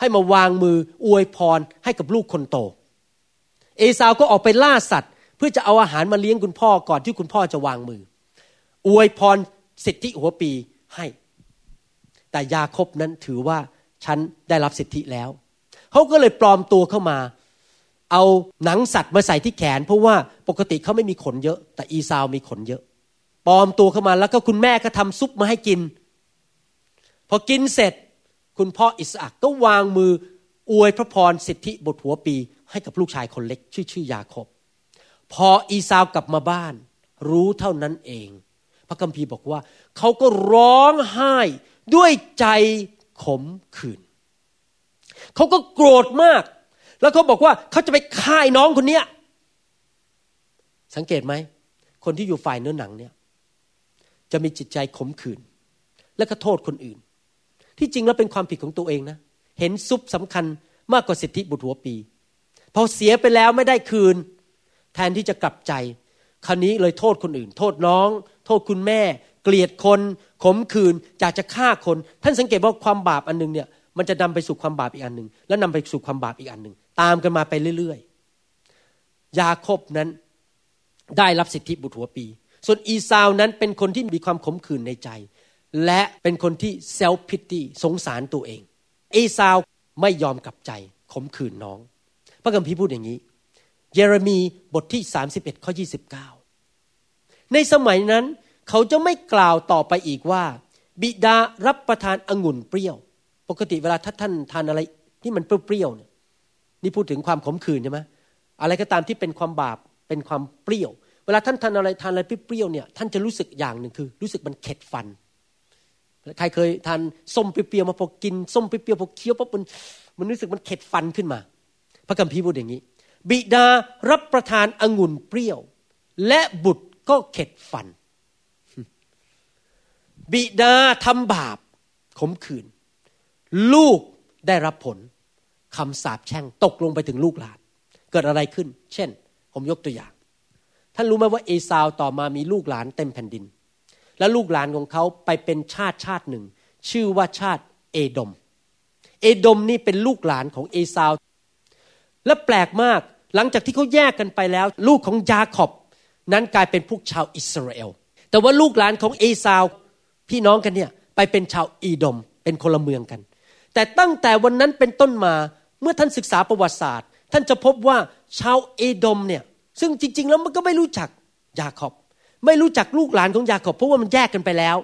ให้มาวางมืออวยพรให้กับลูกคนโต เอสาวก็ออกไปล่าสัตว์ เพื่อจะเอาอาหารมาเลี้ยงคุณพ่อก่อนที่คุณพ่อจะวางมือ อวยพรสิทธิหัวปีให้ แต่ยาคบนั้นถือว่าฉันได้รับสิทธิแล้ว เขาก็เลยปลอมตัวเข้ามา เอาหนังสัตว์มาใส่ที่แขน เพราะว่าปกติเขาไม่มีขนเยอะ แต่อีซาวมีขนเยอะ ปลอมตัวเข้ามาแล้วก็คุณแม่ก็ทำซุปมาให้กิน พอกินเสร็จ คุณพ่ออิสอักก็วางมืออวยพระพรสิทธิบทหัวปี ให้กับลูกชายคนเล็ก ชื่อชื่อยาคบ พออีซาวกลับมาบ้าน รู้เท่านั้นเอง พระคัมภีร์บอกว่าเขาก็ร้องไห้ด้วยใจขมขื่น เขาก็โกรธมาก แล้วเขาบอกว่าเขาจะไปฆ่าน้องคนเนี้ยสังเกตไหม คนที่อยู่ฝ่ายเนื้อหนังเนี่ย จะมีจิตใจขมขื่นและก็โทษคนอื่น ที่จริงแล้วเป็นความผิดของตัวเองนะ เห็นซุปสำคัญมากกว่าสิทธิบุตรหัวปี พอเสียไปแล้วไม่ได้คืน แทนที่จะกลับใจ คราวนี้เลยโทษคนอื่น โทษน้อง โทษคุณแม่ เกลียดคน ขมขื่นอยากจะฆ่าคน ท่านสังเกตว่าความบาปอันหนึงเนี่ย มันจะนำไปสู่ความบาปอีกอันหนึ่งแล้วนำไปสู่ความบาปอีกอันหนึ่งตามกันมาไปเรื่อยๆ ยาคบนั้นได้รับสิทธิบุตรหัวปี ส่วนอีซาวนั้นเป็นคนที่มีความขมขื่นในใจ และเป็นคนที่เซลพิตตี้สงสารตัวเอง อีซาวไม่ยอมกลับใจขมขื่นน้อง พระคัมภีร์พูดอย่างนี้ เยเรมีบทที่ 31ข้อ29 ในสมัยนั้น เขาจะไม่กล่าวต่อไปอีกว่า บิดารับประทานองุ่นเปรี้ยว ปกติเวลาถ้าท่านทานอะไรที่มันเปรี้ยวๆเนี่ยนี่พูดถึงความขมขื่นใช่ไหมอะไรก็ตามที่เป็นความบาปเป็นความเปรี้ยว เวลาท่านทานอะไรทานอะไรเปรี้ยวๆเนี่ยท่านจะรู้สึกอย่างหนึ่งคือ รู้สึกมันเข็ดฟัน ใครเคยทานส้มเปรี้ยวมาพอกินส้มเปรี้ยวพอเคี้ยวปั๊บมันมันรู้สึกมันเข็ดฟันขึ้นมา พระคัมภีร์พูดอย่างนี้ บิดารับประทานองุ่นเปรี้ยว และบุตรก็เข็ดฟัน บิดาทำบาปขมขื่น ลูกได้รับผลคำสาปแช่งตกลงไปถึงลูกหลาน เกิดอะไรขึ้น เช่น ผมยกตัวอย่าง ท่านรู้ไหมว่าเอซาวต่อมามีลูกหลานเต็มแผ่นดิน และลูกหลานของเขาไปเป็นชาติชาติหนึ่ง ชื่อว่าชาติเอโดม เอโดมนี่เป็นลูกหลานของเอซาว และแปลกมากหลังจากที่เขาแยกกันไปแล้ว ลูกของยาขอบนั้นกลายเป็นพวกชาวอิสราเอล แต่ว่าลูกหลานของเอซาวพี่น้องกันเนี่ยไปเป็นชาวอีดมเป็นคนละเมืองกัน แต่ตั้งแต่วันนั้นเป็นต้นมาเมื่อท่านศึกษาประวัติศาสตร์ ท่านจะพบว่าชาวเอโดมเนี่ยซึ่งจริง ๆ แล้วมันก็ไม่รู้จักยาขอบ ไม่รู้จักลูกหลานของยาขอบเพราะว่ามันแยกกันไปแล้ว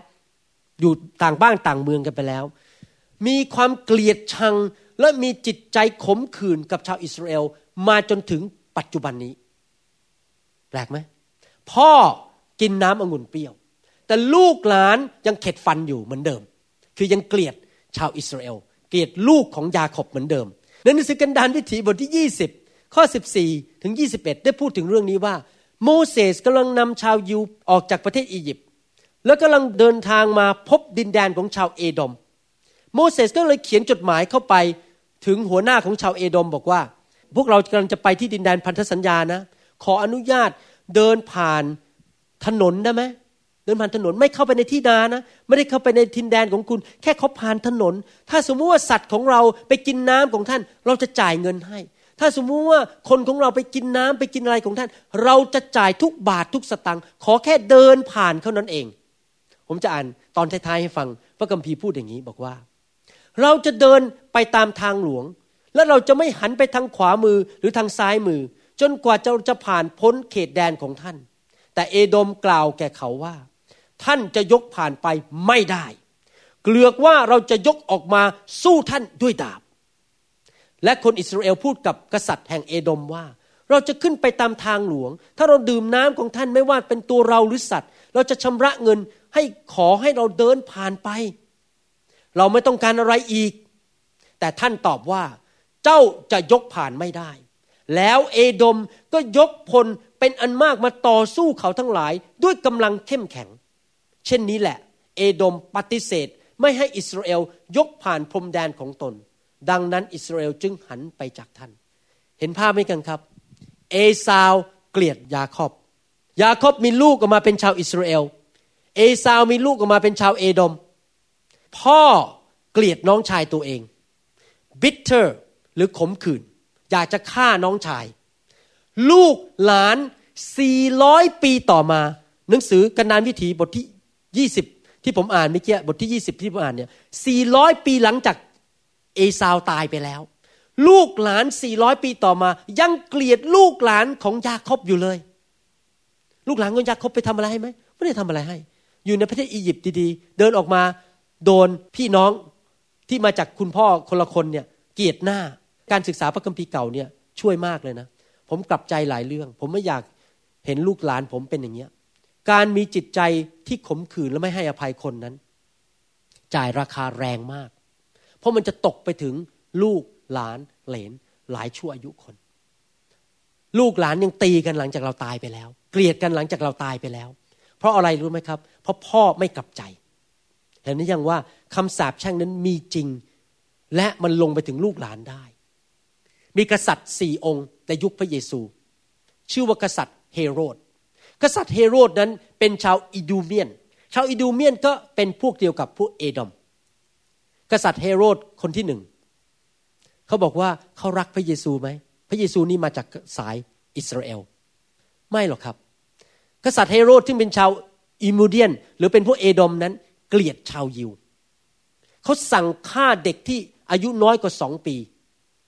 อยู่ต่างบ้านต่างเมืองกันไปแล้ว มีความเกลียดชังและมีจิตใจขมขื่นกับชาวอิสราเอลมาจนถึงปัจจุบันนี้ แปลกไหมพ่อกินน้ำองุ่นเปรี้ยว แต่ลูกหลานยังเข็ดฟันอยู่เหมือนเดิม คือยังเกลียดชาวอิสราเอล เกลียดลูกของยาขบเหมือนเดิมในหนังสือกันดารวิถีบทที่ 20 ข้อ 14 ถึง 21 ได้พูดถึงเรื่องนี้ว่า โมเสสกำลังนำชาวยิวออกจากประเทศอียิปต์แล้วกำลังเดินทางมาพบดินแดนของชาวเอโดม โมเสสก็เลยเขียนจดหมายเข้าไปถึงหัวหน้าของชาวเอโดมบอกว่า พวกเรากำลังจะไปที่ดินแดนพันธสัญญานะ ขออนุญาตเดินผ่านถนนได้ไหม ดินผ่านถนนไม่เข้าไปในที่นานะ ไม่ได้เข้าไปในทินแดนของคุณ แค่เขาผ่านถนน ถ้าสมมุติว่าสัตว์ของเราไปกินน้ำของท่าน เราจะจ่ายเงินให้ ถ้าสมมุติว่าคนของเราไปกินน้ำไปกินอะไรของท่าน เราจะจ่ายทุกบาททุกสตังค์ขอแค่เดินผ่านเท่านั้นเอง ผมจะอ่านตอนท้ายๆให้ฟัง พระคัมภีร์พูดอย่างนี้บอกว่า เราจะเดินไปตามทางหลวง และเราจะไม่หันไปทางขวามือหรือทางซ้ายมือ จนกว่าเราจะผ่านพ้นเขตแดนของท่าน แต่เอโดมกล่าวแก่เขาว่า ท่านจะยกผ่านไปไม่ได้ เกลือกว่าเราจะยกออกมาสู้ท่านด้วยดาบ และคนอิสราเอลพูดกับกษัตริย์แห่งเอโดมว่า เราจะขึ้นไปตามทางหลวง ถ้าเราดื่มน้ำของท่านไม่ว่าเป็นตัวเราหรือสัตว์ เราจะชำระเงินให้ขอให้เราเดินผ่านไป เราไม่ต้องการอะไรอีก แต่ท่านตอบว่า เจ้าจะยกผ่านไม่ได้ แล้วเอโดมก็ยกพลเป็นอันมากมาต่อสู้เขาทั้งหลายด้วยกำลังเข้มแข็ง เช่นนี้แหละ เอโดมปฏิเสธไม่ให้อิสราเอลยกผ่านพรมแดนของตน ดังนั้นอิสราเอลจึงหันไปจากท่าน เห็นภาพไหมกันครับ เอซาวเกลียดยาคอบ ยาคอบมีลูกออกมาเป็นชาวอิสราเอล เอซาวมีลูกออกมาเป็นชาวเอโดม พ่อเกลียดน้องชายตัวเอง bitter หรือขมขื่นอยากจะฆ่าน้องชาย ลูกหลาน 400 ปีต่อมา หนังสือกันดารวิถีบทที่ 20ที่ผมอ่านเมื่อกี้บทที่20ที่ผมอ่านเนี่ย400ปีหลังจากเอซาวตายไปแล้ว ลูกหลาน400ปีต่อมา ยังเกลียดลูกหลานของยาโคบอยู่เลย ลูกหลานของยาโคบไปทำอะไรให้ไหมไม่ได้ทำอะไรให้ อยู่ในประเทศอียิปต์ดีๆ เดินออกมาโดนพี่น้องที่มาจากคุณพ่อคนละคนเนี่ยเกลียดหน้าการศึกษาพระคัมภีร์เก่าเนี่ยช่วยมากเลยนะ ผมกลับใจหลายเรื่อง ผมไม่อยากเห็นลูกหลานผมเป็นอย่างเงี้ย การมีจิตใจที่ขมขื่นและไม่ให้อภัยคนนั้น จ่ายราคาแรงมาก เพราะมันจะตกไปถึงลูกหลานเหลนหลายชั่วอายุคน ลูกหลานยังตีกันหลังจากเราตายไปแล้ว เกลียดกันหลังจากเราตายไปแล้ว เพราะอะไรรู้ไหมครับ เพราะพ่อไม่กลับใจ เห็นไหมยังว่าคำสาปแช่งนั้นมีจริง และมันลงไปถึงลูกหลานได้ มีกษัตริย์สี่องค์ในยุคพระเยซู ชื่อว่ากษัตริย์เฮโรด กษัตริย์เฮโรดนั้นเป็นชาวอิดูเมียน ชาวอิดูเมียนก็เป็นพวกเดียวกับพวกเอดอม กษัตริย์เฮโรดคนที่หนึ่งเขาบอกว่าเขารักพระเยซูไหม พระเยซูนี่มาจากสายอิสราเอล ไม่หรอกครับ กษัตริย์เฮโรดที่เป็นชาวอิมูเดียน หรือเป็นพวกเอดอมนั้น เกลียดชาวยิวเขาสั่งฆ่าเด็กที่อายุน้อยกว่าสองปี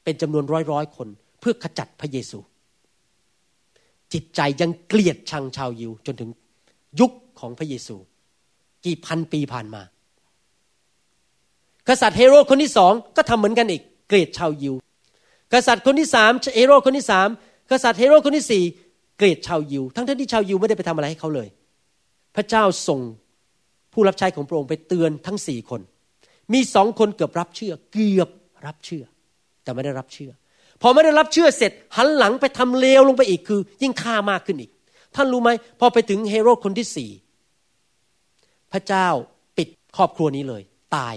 เป็นจำนวนร้อยร้อยคน เพื่อขจัดพระเยซู จิตใจยังเกลียดชังชาวยิว จนถึงยุคของพระเยซู กี่พันปีผ่านมา กษัตริย์เฮโรดคนที่สองก็ทำเหมือนกันอีก เกลียดชาวยิว กษัตริย์คนที่สามเฮโรดคนที่สามกษัตริย์เฮโรดคนที่สี่เกลียดชาวยิว ทั้งที่ชาวยิวไม่ได้ไปทำอะไรให้เขาเลย พระเจ้าส่งผู้รับใช้ของพระองค์ไปเตือนทั้งสี่คน มีสองคนเกือบรับเชื่อ เกือบรับเชื่อ แต่ไม่ได้รับเชื่อ พอไม่ได้รับเชื่อเสร็จหันหลังไปทำเลวลงไปอีกคือ ยิ่งฆ่ามากขึ้นอีก ท่านรู้ไหมพอไปถึงเฮโรดคนที่สี่พระเจ้าปิดครอบครัวนี้เลย ตาย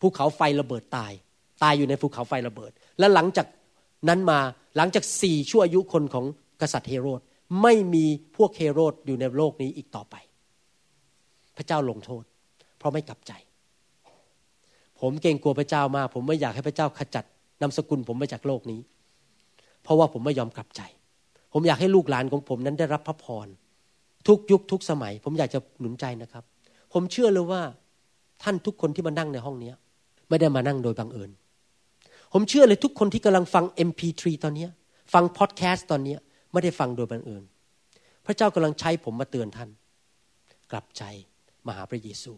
ภูเขาไฟระเบิดตาย ตายอยู่ในภูเขาไฟระเบิด และหลังจากนั้นมาหลังจากสี่ชั่วอายุคนของกษัตริย์เฮโรดไม่มีพวกเฮโรดอยู่ในโลกนี้อีกต่อไป พระเจ้าลงโทษ เพราะไม่กลับใจ ผมเกรงกลัวพระเจ้ามาก ผมไม่อยากให้พระเจ้าขจัด นามสกุลผมไปจากโลกนี้ เพราะว่าผมไม่ยอมกลับใจ ผมอยากให้ลูกหลานของผมนั้นได้รับพระพรทุกยุคทุกสมัย ผมอยากจะหนุนใจนะครับ ผมเชื่อเลยว่าท่านทุกคนที่มานั่งในห้องนี้ไม่ได้มานั่งโดยบังเอิญ ผมเชื่อเลยทุกคนที่กำลังฟัง MP3 ตอนนี้ฟังพอดแคสต์ตอนนี้ไม่ได้ฟังโดยบังเอิญ พระเจ้ากำลังใช้ผมมาเตือนท่าน กลับใจมาหาพระเยซู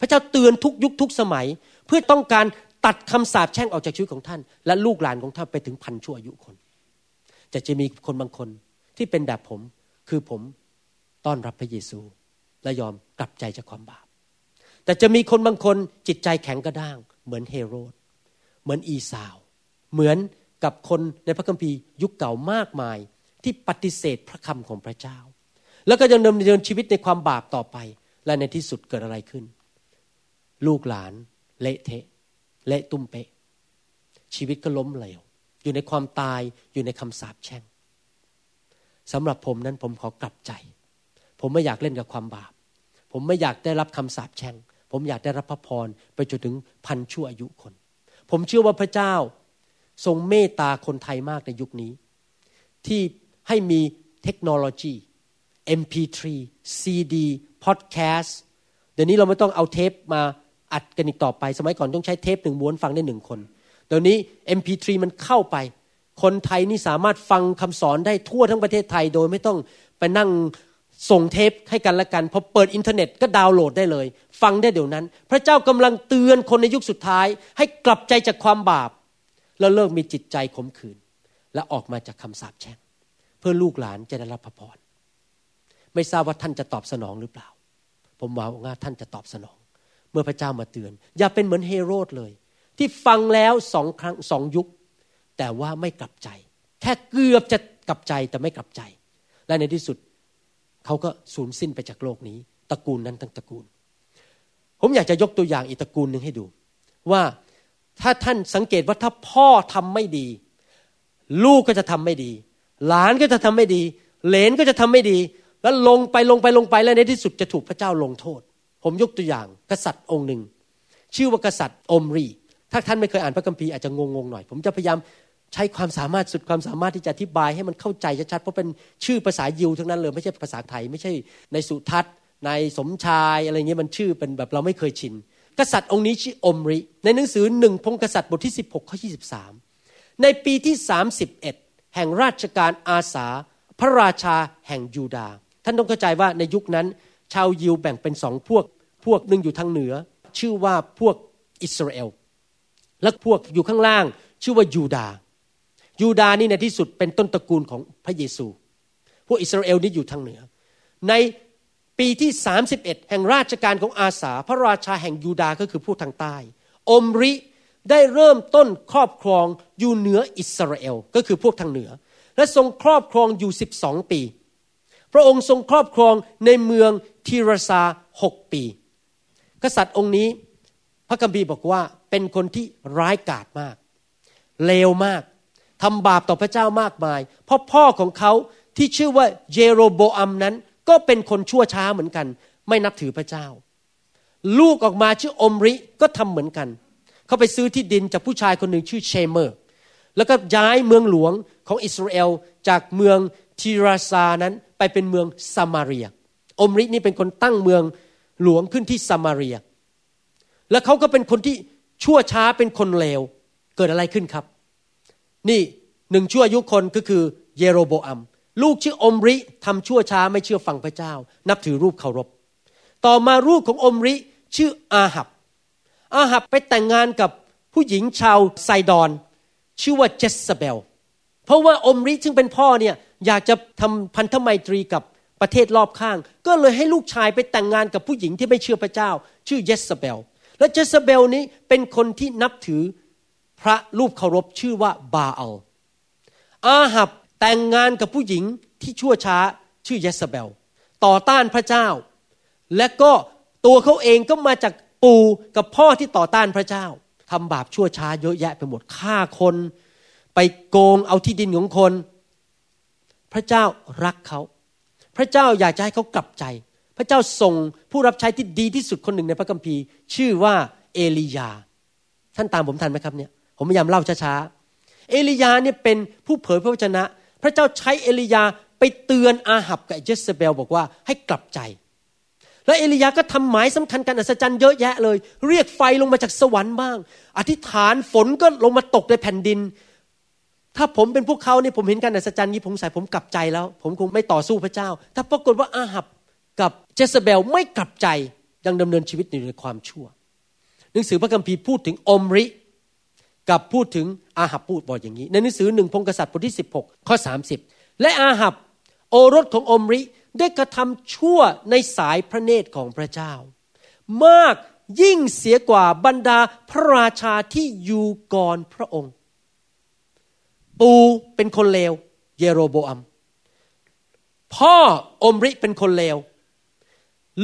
พระเจ้าเตือนทุกยุคทุกสมัย เพื่อต้องการ ตัดคำสาปแช่งออกจากชีวิตของท่าน และลูกหลานของท่านไปถึงพันชั่วอายุคน แต่จะมีคนบางคนที่เป็นแบบผม คือผมต้อนรับพระเยซู และยอมกลับใจจากความบาป แต่จะมีคนบางคนจิตใจแข็งกระด้าง เหมือนเฮโรด เหมือนอีสาว เหมือนกับคนในพระคัมภีร์ยุคเก่ามากมายที่ปฏิเสธพระคำของพระเจ้า แล้วก็ยังดำเนินชีวิตในความบาปต่อไป และในที่สุดเกิดอะไรขึ้น ลูกหลานเละเทะ เละตุ้มเปะชีวิตก็ล้มเหลว อยู่ในความตายอยู่ในคำสาปแช่งสำหรับผมนั้นผมขอกลับใจ ผมไม่อยากเล่นกับความบาป ผมไม่อยากได้รับคำสาปแช่ง ผมอยากได้รับพระพรไปจนถึงพันชั่วอายุคน ผมเชื่อว่าพระเจ้าทรงเมตตาคนไทยมากในยุคนี้ ที่ให้มีเทคโนโลยี MP3 CD Podcast เดี๋ยวนี้เราไม่ต้องเอาเทปมา อัดกันอีกต่อไป สมัยก่อนต้องใช้เทปหนึ่งม้วนฟังได้หนึ่งคนเดี๋ยวนี้ MP3 มันเข้าไป คนไทยนี่สามารถฟังคำสอนได้ทั่วทั้งประเทศไทย โดยไม่ต้องไปนั่งส่งเทปให้กันละกันพอเปิดอินเทอร์เน็ตก็ดาวน์โหลดได้เลย ฟังได้เดี๋ยวนั้น พระเจ้ากำลังเตือนคนในยุคสุดท้าย ให้กลับใจจากความบาป แล้วเลิกมีจิตใจขมขื่นและออกมาจากคำสาปแช่ง เพื่อลูกหลานจะได้รับพระพรไม่ทราบว่าท่านจะตอบสนองหรือเปล่า ผมหวังว่าท่านจะตอบสนอง เมื่อพระเจ้ามาเตือน อย่าเป็นเหมือนเฮโรดเลย ที่ฟังแล้วสองครั้งสองยุค แต่ว่าไม่กลับใจ แค่เกือบจะกลับใจแต่ไม่กลับใจ และในที่สุดเขาก็สูญสิ้นไปจากโลกนี้ตระกูลนั้นทั้งตระกูล ผมอยากจะยกตัวอย่างอีกตระกูลหนึ่งให้ดู ว่าถ้าท่านสังเกตว่าถ้าพ่อทำไม่ดี ลูกก็จะทำไม่ดี หลานก็จะทำไม่ดี เหลนก็จะทำไม่ดี แล้วลงไปลงไปลงไปแล้วในที่สุดจะถูกพระเจ้าลงโทษ ผมยกตัวอย่างกษัตริย์องค์หนึ่ง ชื่อว่ากษัตริย์อมรี ถ้าท่านไม่เคยอ่านพระคัมภีร์อาจจะงงๆหน่อย ผมจะพยายามใช้ความสามารถสุดความสามารถที่จะอธิบายให้มันเข้าใจชัดๆเพราะเป็นชื่อภาษายิวทั้งนั้นเลยไม่ใช่ภาษาไทย ไม่ใช่ในสุทัศน์ในสมชายอะไรเงี้ยมันชื่อเป็นแบบเราไม่เคยชิน กษัตริย์องค์นี้ชื่ออมริ ในหนังสือหนึ่งพงกษัตริย์บทที่ 16ข้อ23 ในปีที่ 31 แห่งราชการอาสา พระราชาแห่งยูดา ท่านต้องเข้าใจว่าในยุคนั้น ชาวยิวแบ่งเป็นสองพวก พวกหนึ่งอยู่ทางเหนือ ชื่อว่าพวกอิสราเอล และพวกอยู่ข้างล่าง ชื่อว่ายูดา ยูดานี่ในที่สุดเป็นต้นตระกูลของพระเยซู พวกอิสราเอลนี่อยู่ทางเหนือ ในปีที่ 31 แห่งราชการของอาสา พระราชาแห่งยูดาก็คือผู้ทางใต้ อมริได้เริ่มต้นครอบครองอยู่เหนืออิสราเอลก็คือพวกทางเหนือ และทรงครอบครองอยู่ 12 ปี พระองค์ทรงครอบครองในเมือง ทีรซาหกปี กษัตริย์องค์นี้พระคัมภีร์บอกว่าเป็นคนที่ร้ายกาจมาก เลวมากทำบาปต่อพระเจ้ามากมาย เพราะพ่อของเขาที่ชื่อว่าเยโรโบอัมนั้น ก็เป็นคนชั่วช้าเหมือนกัน ไม่นับถือพระเจ้า ลูกออกมาชื่ออมริก็ทำเหมือนกัน เขาไปซื้อที่ดินจากผู้ชายคนหนึ่งชื่อเชเมอร์ แล้วก็ย้ายเมืองหลวงของอิสราเอลจากเมืองทีราซานั้นไปเป็นเมืองซามาเรีย อมรินี่เป็นคนตั้งเมืองหลวงขึ้นที่ซามาเรีย และเขาก็เป็นคนที่ชั่วช้าเป็นคนเลว เกิดอะไรขึ้นครับ นี่หนึ่งชั่วยุคนก็คือเยโรโบอัม ลูกชื่ออมริทำชั่วช้าไม่เชื่อฟังพระเจ้า นับถือรูปเคารพ ต่อมารูปของอมริชื่ออาหับ อาหับไปแต่งงานกับผู้หญิงชาวไซดอน ชื่อว่าเจสเบล เพราะว่าอมริซึ่งเป็นพ่อเนี่ยอยากจะทำพันธไมตรีกับ ประเทศรอบข้าง ก็เลยให้ลูกชายไปแต่งงานกับผู้หญิงที่ไม่เชื่อพระเจ้า ชื่อเยสเบล และเจสเบลนี้เป็นคนที่นับถือพระรูปเคารพชื่อว่าบาอัลอาหับแต่งงานกับผู้หญิงที่ชั่วช้าชื่อเยสเบล ต่อต้านพระเจ้า และก็ตัวเขาเองก็มาจากปู่กับพ่อที่ต่อต้านพระเจ้าทำบาปชั่วช้าเยอะแยะไปหมดฆ่าคน ไปโกงเอาที่ดินของคน พระเจ้ารักเขา พระเจ้าอยากจะให้เขากลับใจ พระเจ้าส่งผู้รับใช้ที่ดีที่สุดคนหนึ่งในพระคัมภีร์ ชื่อว่าเอลียา ท่านตามผมทันไหมครับเนี่ยผมพยายามเล่าช้าๆเอลียาเนี่ยเป็นผู้เผยพระวจนะ พระเจ้าใช้เอลียาไปเตือนอาหับกับเจสเบลบอกว่าให้กลับใจ แล้วเอลียาก็ทำหมายสำคัญการอัศจรรย์เยอะแยะเลย เรียกไฟลงมาจากสวรรค์บ้าง อธิษฐานฝนก็ลงมาตกในแผ่นดิน ถ้าผมเป็นพวกเขาเนี่ยผมเห็นการอัศจรรย์นี้ผมใส่ผมกลับใจแล้ว ผมคงไม่ต่อสู้พระเจ้า ถ้าปรากฏว่าอาหับกับเจสเบลไม่กลับใจยังดำเนินชีวิตอยู่ในความชั่ว หนังสือพระคัมภีร์พูดถึงอมริ กับพูดถึงอาหับพูดบอกอย่างนี้ ในหนังสือหนึ่งพงกษัตริย์บทที่ 16 ข้อ 30 และอาหับโอรสของอมริได้กระทำชั่วในสายพระเนตรของพระเจ้า มากยิ่งเสียกว่าบรรดาพระราชาที่อยู่ก่อนพระองค์ ปูเป็นคนเลว เยโรโบอัม พ่ออมริเป็นคนเลว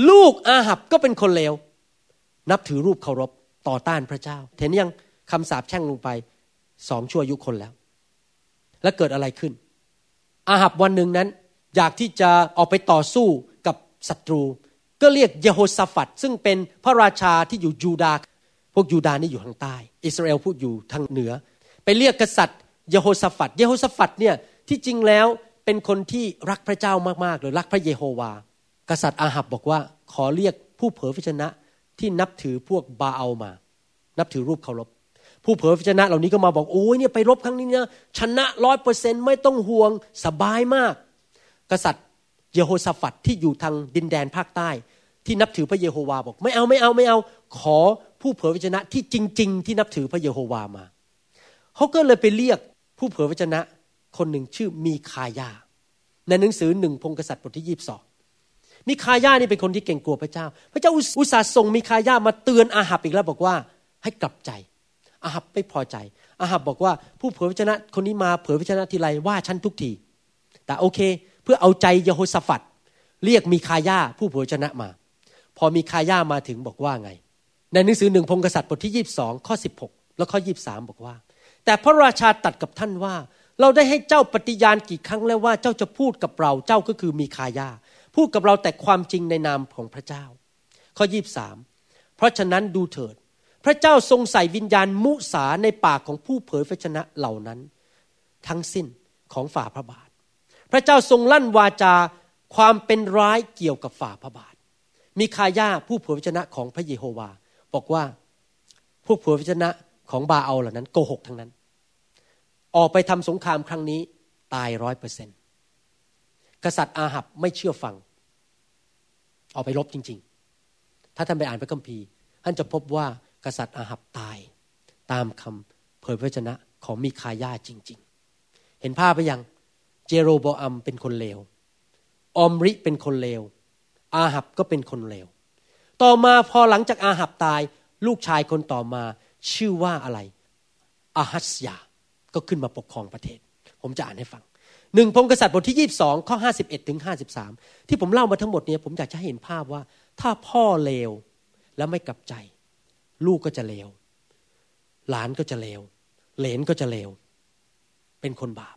ลูกอาหับก็เป็นคนเลว นับถือรูปเคารพต่อต้านพระเจ้า เห็นยังคำสาปแช่งลงไปสองชั่วยุคนแล้ว แล้วเกิดอะไรขึ้น อาหับวันหนึ่งนั้น อยากที่จะออกไปต่อสู้กับศัตรู ก็เรียกเยโฮสฟัดซึ่งเป็นพระราชาที่อยู่ยูดาห์พวกยูดาห์นี่อยู่ทางใต้ อิสราเอลพูดอยู่ทางเหนือ ไปเรียกกษัตริย์ เยโฮสฟัดเยโฮสฟัดเนี่ยที่จริงแล้วเป็นคนที่รักพระเจ้ามากๆเลยรักพระเยโฮวา กษัตริย์อาหับบอกว่าขอเรียกผู้เผยพระชนะที่นับถือพวกบาเอามา นับถือรูปเคารพผู้เผยพระชนะเหล่านี้ก็มาบอกโอ้ยเนี่ยไปรบครั้งนี้นะชนะร้อยเปอร์เซ็นไม่ต้องห่วงสบายมาก กษัตริย์เยโฮสฟัดที่อยู่ทางดินแดนภาคใต้ ที่นับถือพระเยโฮวาบอกไม่เอาไม่เอาไม่เอา ขอผู้เผยพระชนะที่จริง ๆ ที่นับถือพระเยโฮวามาเขาก็เลยไปเรียก ผู้เผยพระชนะคนหนึ่งชื่อมีคายา ในหนังสือหนึ่งพงกษัตริย์บทที่ยี่สิบสองมีคายานี่เป็นคนที่เก่งกลัวพระเจ้า พระเจ้าอุตส่าห์ส่งมีคายามาเตือนอาหับอีกแล้วบอกว่าให้กลับใจ อาหับไม่พอใจอาหับบอกว่าผู้เผยพระชนะคนนี้มาเผยพระชนะทีไรว่าฉันทุกที แต่โอเค เพื่อเอาใจเยโฮสฟัดเรียกมีคายาผู้เผยพระชนะมา พอมีคายามาถึงบอกว่าไง ในหนังสือหนึ่งพงกษัตริย์บทที่22ข้อ16แล้วข้อ23บอกว่า แต่พระราชาตัดกับท่านว่า เราได้ให้เจ้าปฏิญาณกี่ครั้งแล้วว่าเจ้าจะพูดกับเราเจ้าก็คือมีคายาพูดกับเราแต่ความจริงในนามของพระเจ้า ข้อ23เพราะฉะนั้นดูเถิด พระเจ้าทรงใส่วิญญาณมุสาในปากของผู้เผยพระชนะเหล่านั้น ทั้งสิ้นของฝ่าพระบาท พระเจ้าทรงลั่นวาจาความเป็นร้ายเกี่ยวกับฝ่าพระบาท มีคายาผู้เผยพระชนะของพระเยโฮวา บอกว่า ผู้เผยพระชนะของบาเอาเหล่านั้นโกหกทั้งนั้น ออกไปทำสงครามครั้งนี้ตายร้อยเปอร์เซ็นกษัตริย์อาหับไม่เชื่อฟัง ออกไปรบจริง ๆ ถ้าท่านไปอ่านพระคัมภีร์ ท่านจะพบว่ากษัตริย์อาหับตาย ตามคำเผยพระชนะของมีคายาจริง ๆ เห็นภาพไปยังเจโรโบอัมเป็นคนเลว ออมริเป็นคนเลว อาหับก็เป็นคนเลว ต่อมาพอหลังจากอาหับตาย ลูกชายคนต่อมาชื่อว่าอะไรอาฮัสยา ก็ขึ้นมาปกครองประเทศ ผมจะอ่านให้ฟังหนึ่งพงกษัตริย์บทที่ 22 ข้อ 51 ถึง 53 ที่ผมเล่ามาทั้งหมดเนี้ผมอยากจะให้เห็นภาพว่า ถ้าพ่อเลวแล้วไม่กลับใจ ลูกก็จะเลว หลานก็จะเลว เหลนก็จะเลว เป็นคนบาป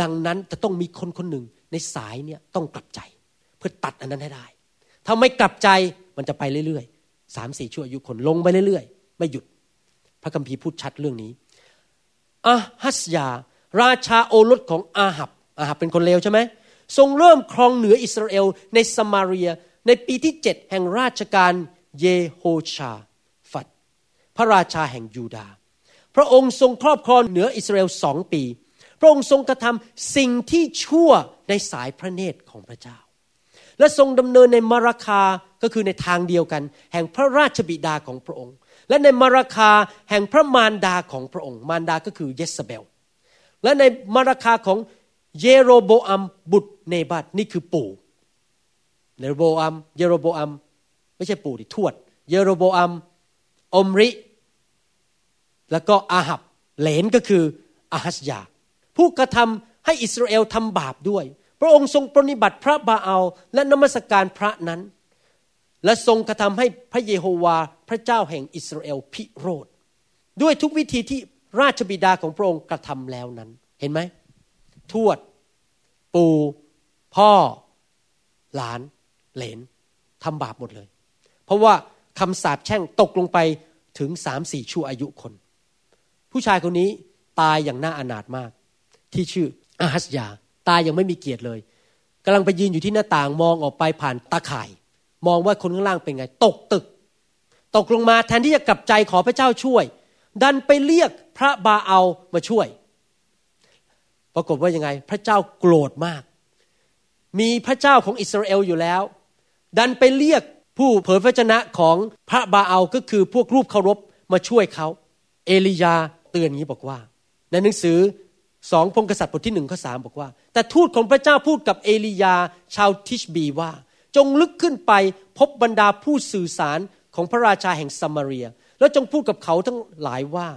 ดังนั้นจะต้องมีคนคนหนึ่งในสายเนี่ยต้องกลับใจ เพื่อตัดอันนั้นให้ได้ ถ้าไม่กลับใจมันจะไปเรื่อยๆสามสี่ชั่วอายุคนลงไปเรื่อยๆ ไม่หยุด พระคัมภีร์พูดชัดเรื่องนี้ อาฮัสยา ราชาโอรสของอาหับ อาหับเป็นคนเลวใช่ไหมทรงเริ่มครองเหนืออิสราเอลในสมาเรีย ในปีที่เจ็ดแห่งราชการเยโฮชาฟัดพระราชาแห่งยูดาห์พระองค์ทรงครอบครองเหนืออิสราเอลสองปี พระองค์ทรงกระทำสิ่งที่ชั่วในสายพระเนตรของพระเจ้า และทรงดำเนินในมาราคาก็คือในทางเดียวกัน แห่งพระราชบิดาของพระองค์ และในมาราคาแห่งพระมารดาของพระองค์ มารดาก็คือเยสเบล และในมาราคาของเยโรโบอัมบุตรเนบัตนี่คือปู่เยโรโบอัมเยโรโบอัมไม่ใช่ปู่ดิทวด เยโรโบอัมอมริ แล้วก็อาหับเหลนก็คืออาฮัสยา ผู้กระทำให้อิสราเอลทำบาปด้วย พระองค์ทรงปรนิบัติพระบาอัลและนมัสการพระนั้น และทรงกระทำให้พระเยโฮวาพระเจ้าแห่งอิสราเอลพิโรธ ด้วยทุกวิธีที่ราชบิดาของพระองค์กระทำแล้วนั้น เห็นไหม ทวด ปู่ พ่อ หลาน เหลนทำบาปหมดเลย เพราะว่าคำสาปแช่งตกลงไปถึงสามสี่ชั่วอายุคน ผู้ชายคนนี้ตายอย่างน่าอนาถมาก ที่ชื่ออาฮัสยา ตายยังไม่มีเกียรติเลยกำลังไปยืนอยู่ที่หน้าต่างมองออกไปผ่านตาข่าย มองว่าคนข้างล่างเป็นไง ตกตึก ตกลงมาแทนที่จะกลับใจขอพระเจ้าช่วย ดันไปเรียกพระบาเอามาช่วย ปรากฏว่ายังไง พระเจ้าโกรธมาก มีพระเจ้าของอิสราเอลอยู่แล้ว ดันไปเรียกผู้เผยพระชนะของพระบาเอาก็คือพวกรูปเคารพมาช่วยเขา เอลียาเตือนอย่างนี้บอกว่า ในหนังสือสองพงกษัตริย์บทที่หนึ่งข้อสามบอกว่า แต่ทูตของพระเจ้าพูดกับเอลียาชาวทิชบีว่า จงลึกขึ้นไปพบบรรดาผู้สื่อสารของพระราชาแห่งสมาเรีย แล้วจงพูดกับเขาทั้งหลายว่า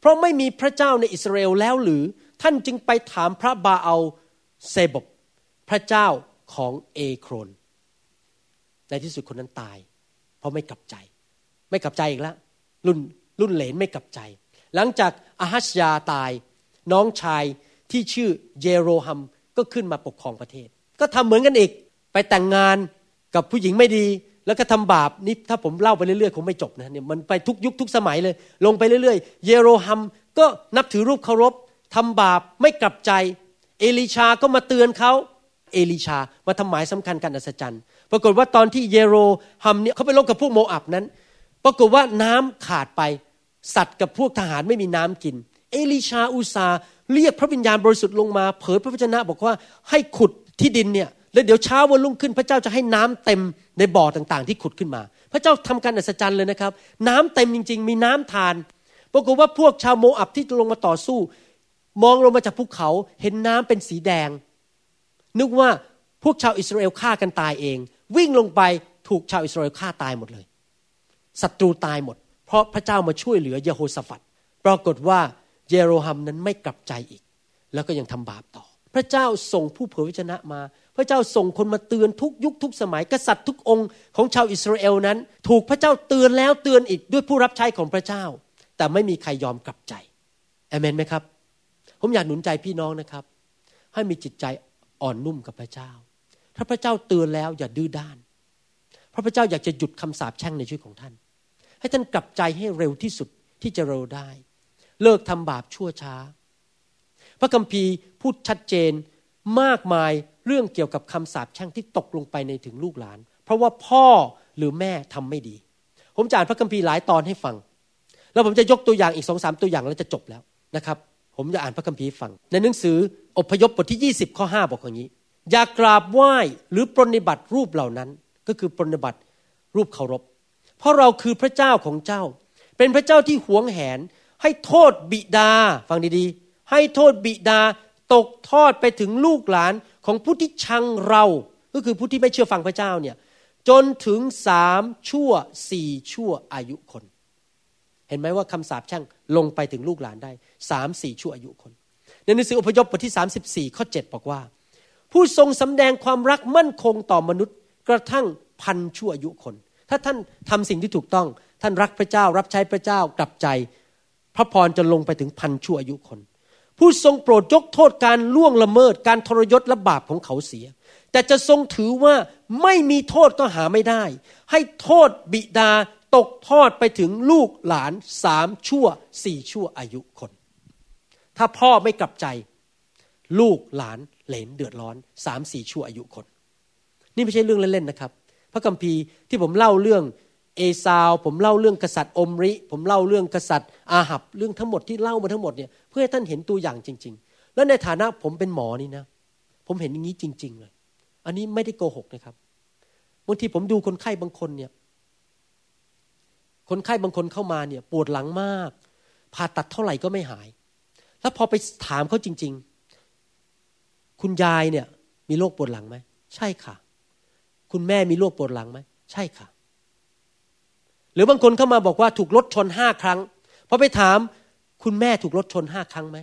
เพราะไม่มีพระเจ้าในอิสราเอลแล้วหรือท่านจึงไปถามพระบาเอาเซบกพระเจ้าของเอโครน ในที่สุดคนนั้นตาย เพราะไม่กลับใจ ไม่กลับใจอีกแล้วรุ่นรุ่นเหลนไม่กลับใจ หลังจากอาฮัชยาตายน้องชายที่ชื่อเยโรฮัมก็ขึ้นมาปกครองประเทศ ก็ทำเหมือนกันอีก ไปแต่งงาน กับผู้หญิงไม่ดี แล้วก็ทำบาปนี่ถ้าผมเล่าไปเรื่อยๆคงไม่จบนะเนี่ยมันไปทุกยุคทุกสมัยเลย ลงไปเรื่อยๆ เยโรฮัมก็นับถือรูปเคารพทำบาปไม่กลับใจ เอลิชาก็มาเตือนเขาเอลิชามาทำหมายสำคัญกันอัศจรรย์ปรากฏว่าตอนที่เยโรฮัมเนี่ยเขาไปลบกับพวกโมอับนั้น ปรากฏว่าน้ำขาดไป สัตว์กับพวกทหารไม่มีน้ำกิน เอลิชาอุซาเรียกพระวิญญาณบริสุทธิ์ลงมา เผยพระวจนะบอกว่าให้ขุดที่ดินเนี่ย แล้วเดี๋ยวเช้าวันรุ่งขึ้น พระเจ้าจะให้น้ำเต็มในบ่อต่างๆ ที่ขุดขึ้นมา พระเจ้าทำการอัศจรรย์เลยนะครับ น้ำเต็มจริง ๆ มีน้ำทานปรากฏว่าพวกชาวโมอับที่ลงมาต่อสู้ มองลงมาจากภูเขาเห็นน้ำเป็นสีแดง นึกว่าพวกชาวอิสราเอลฆ่ากันตายเอง วิ่งลงไปถูกชาวอิสราเอลฆ่าตายหมดเลยศัตรูตายหมด เพราะพระเจ้ามาช่วยเหลือเยโฮสฟัดปรากฏว่าเยโรฮัมนั้นไม่กลับใจอีก แล้วก็ยังทำบาปต่อ พระเจ้าส่งผู้เผยพระชนะมา พระเจ้าส่งคนมาเตือนทุกยุคทุกสมัย กษัตริย์ทุกองค์ของชาวอิสราเอลนั้น ถูกพระเจ้าเตือนแล้วเตือนอีกด้วยผู้รับใช้ของพระเจ้า แต่ไม่มีใครยอมกลับใจเอเมนไหมครับ ผมอยากหนุนใจพี่น้องนะครับ ให้มีจิตใจอ่อนนุ่มกับพระเจ้า ถ้าพระเจ้าเตือนแล้วอย่าดื้อด้าน เพราะพระเจ้าอยากจะหยุดคำสาปแช่งในชีวิตของท่าน ให้ท่านกลับใจให้เร็วที่สุดที่จะเร็วได้ เลิกทำบาปชั่วช้า พระคัมภีร์พูดชัดเจนมากมายเรื่องเกี่ยวกับคำสาปแช่งที่ตกลงไปในถึงลูกหลาน เพราะว่าพ่อหรือแม่ทำไม่ดี ผมจะอ่านพระคัมภีร์หลายตอนให้ฟัง แล้วผมจะยกตัวอย่างอีกสองสามตัวอย่างแล้วจะจบแล้วนะครับ ผมจะอ่านพระคัมภีร์ฟัง ในหนังสืออพยพบทที่ 20ข้อ5บอกอย่างนี้ อย่ากราบไหว้หรือปรนิบัติรูปเหล่านั้น ก็คือปรนิบัติรูปเคารพ เพราะเราคือพระเจ้าของเจ้า เป็นพระเจ้าที่หวงแหนให้โทษบิดาฟังดีๆ ให้โทษบิดาตกทอดไปถึงลูกหลานของผู้ที่ชังเรา ก็คือผู้ที่ไม่เชื่อฟังพระเจ้าเนี่ยจนถึงสามชั่วสี่ชั่วอายุคน เห็นไหมว่าคำสาปแช่งลงไปถึงลูกหลานได้สามสี่ชั่วอายุคน ในหนังสืออพยพบทที่สามสิบสี่ข้อเจ็ดบอกว่า ผู้ทรงสำแดงความรักมั่นคงต่อมนุษย์ กระทั่งพันชั่วอายุคน ถ้าท่านทำสิ่งที่ถูกต้อง ท่านรักพระเจ้า รับใช้พระเจ้า กลับใจ พระพรจะลงไปถึงพันชั่วอายุคน ผู้ทรงโปรดยกโทษการล่วงละเมิดการทรยศและบาปของเขาเสีย แต่จะทรงถือว่าไม่มีโทษก็หาไม่ได้ ให้โทษบิดาตกทอดไปถึงลูกหลานสามชั่วสี่ชั่วอายุคน ถ้าพ่อไม่กลับใจ ลูกหลานเหลนเดือดร้อนสามสี่ชั่วอายุคน นี่ไม่ใช่เรื่องเล่นๆนะครับ พระคัมภีร์ที่ผมเล่าเรื่อง เอซาว ผมเล่าเรื่องกษัตริย์อมริ ผมเล่าเรื่องกษัตริย์อาหับเรื่องทั้งหมดที่เล่ามาทั้งหมดเนี่ยเพื่อให้ท่านเห็นตัวอย่างจริง ๆ แล้วในฐานะผมเป็นหมอนี่นะ ผมเห็นอย่างนี้จริง ๆ เลย อันนี้ไม่ได้โกหกนะครับบางทีผมดูคนไข้บางคนเนี่ย คนไข้บางคนเข้ามาเนี่ย ปวดหลังมากผ่าตัดเท่าไหร่ก็ไม่หาย แล้วพอไปถามเขาจริง ๆ คุณยายเนี่ย มีโรคปวดหลังไหมใช่ค่ะ คุณแม่มีโรคปวดหลังไหมใช่ค่ะ รือบางคนเข้ามาบอกว่าถูกรถชนห้าครั้งพอไปถามคุณแม่ถูกรถชนห้าครั้งไหม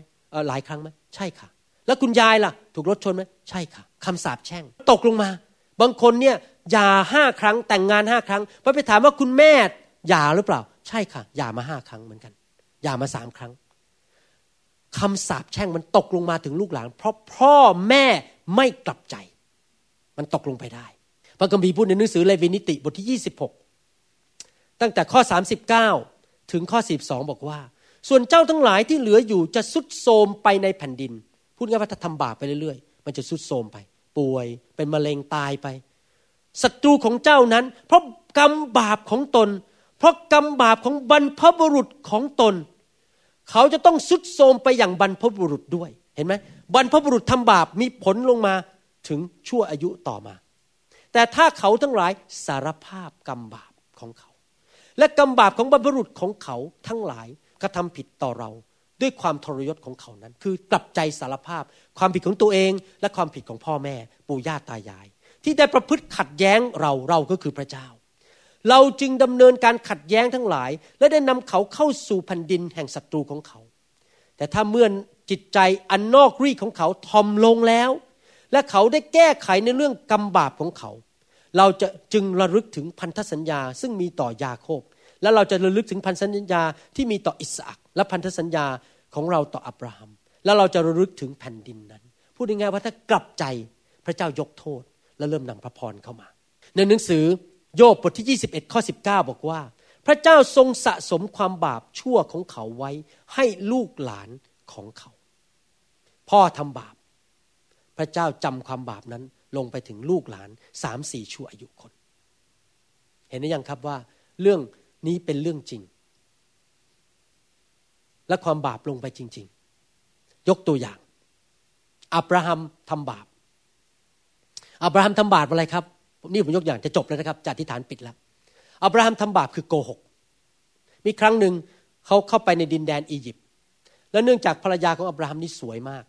หลายครั้งไหมใช่ค่ะ แล้วคุณยายล่ะ ถูกรถชนไหมใช่ค่ะคำสาปแช่ง ตกลงมา บางคนเนี่ยหย่าห้าครั้งแต่งงานห้าครั้งพอไปถามว่าคุณแม่หย่าหรือเปล่า ใช่ค่ะหย่ามาห้าครั้งเหมือนกันหย่ามาสามครั้งคำสาปแช่งมันตกลงมาถึงลูกหลาน เพราะพ่อแม่ไม่กลับใจ มันตกลงไปได้ พระคัมภีร์พูดในหนังสือเลวีนิติบทที่ 26 ตั้งแต่ข้อ 39 ถึงข้อ42บอกว่า ส่วนเจ้าทั้งหลายที่เหลืออยู่จะสุดโทมไปในแผ่นดิน พูดง่ายว่าถ้าทำบาปไปเรื่อยๆ มันจะสุดโทมไป ป่วยเป็นมะเร็งตายไปศัตรูของเจ้านั้น เพราะกรรมบาปของตน เพราะกรรมบาปของบรรพบุรุษของตน เขาจะต้องสุดโทมไปอย่างบรรพบุรุษด้วยเห็นไหมบรรพบุรุษทำบาปมีผลลงมาถึงชั่วอายุต่อมา แต่ถ้าเขาทั้งหลายสารภาพกรรมบาปของเขา และกรรมบาปของบรรพบุรุษของเขาทั้งหลายกระทำผิดต่อเราด้วยความทรยศของเขานั้น คือกลับใจสารภาพ ความผิดของตัวเอง และความผิดของพ่อแม่ ปู่ย่าตายาย ที่ได้ประพฤติขัดแย้งเราเราก็คือพระเจ้า เราจึงดำเนินการขัดแย้งทั้งหลาย และได้นำเขาเข้าสู่แผ่นดินแห่งศัตรูของเขา แต่ถ้าเมื่อจิตใจอันนอกรีของเขาทอมลงแล้ว และเขาได้แก้ไขในเรื่องกรรมบาปของเขา เราจะจึงระลึกถึงพันธสัญญา ซึ่งมีต่อยาโคบ และเราจะระลึกถึงพันธสัญญาที่มีต่ออิสอักและพันธสัญญาของเราต่ออับราฮัม แล้วเราจะระลึกถึงแผ่นดินนั้น พูดง่ายๆว่าถ้ากลับใจพระเจ้ายกโทษ และเริ่มนำพระพรเข้ามา ในหนังสือโยบบทที่ 21ข้อ19 บอกว่า พระเจ้าทรงสะสมความบาปชั่วของเขาไว้ให้ลูกหลานของเขา พ่อทำบาป พระเจ้าจำความบาปนั้น ลงไปถึงลูกหลานสามสี่ชั่วอายุคน เห็นหรือยังครับว่าเรื่องนี้เป็นเรื่องจริง และความบาปลงไปจริง ๆ ยกตัวอย่าง อับราฮัมทำบาป อับราฮัมทำบาปอะไรครับ นี่ผมยกอย่างจะจบแล้วนะครับจากที่ฐานปิดแล้ว อับราฮัมทำบาปคือโกหก มีครั้งหนึ่งเขาเข้าไปในดินแดนอียิปต์ แล้วเนื่องจากภรรยาของอับราฮัมนี่สวยมาก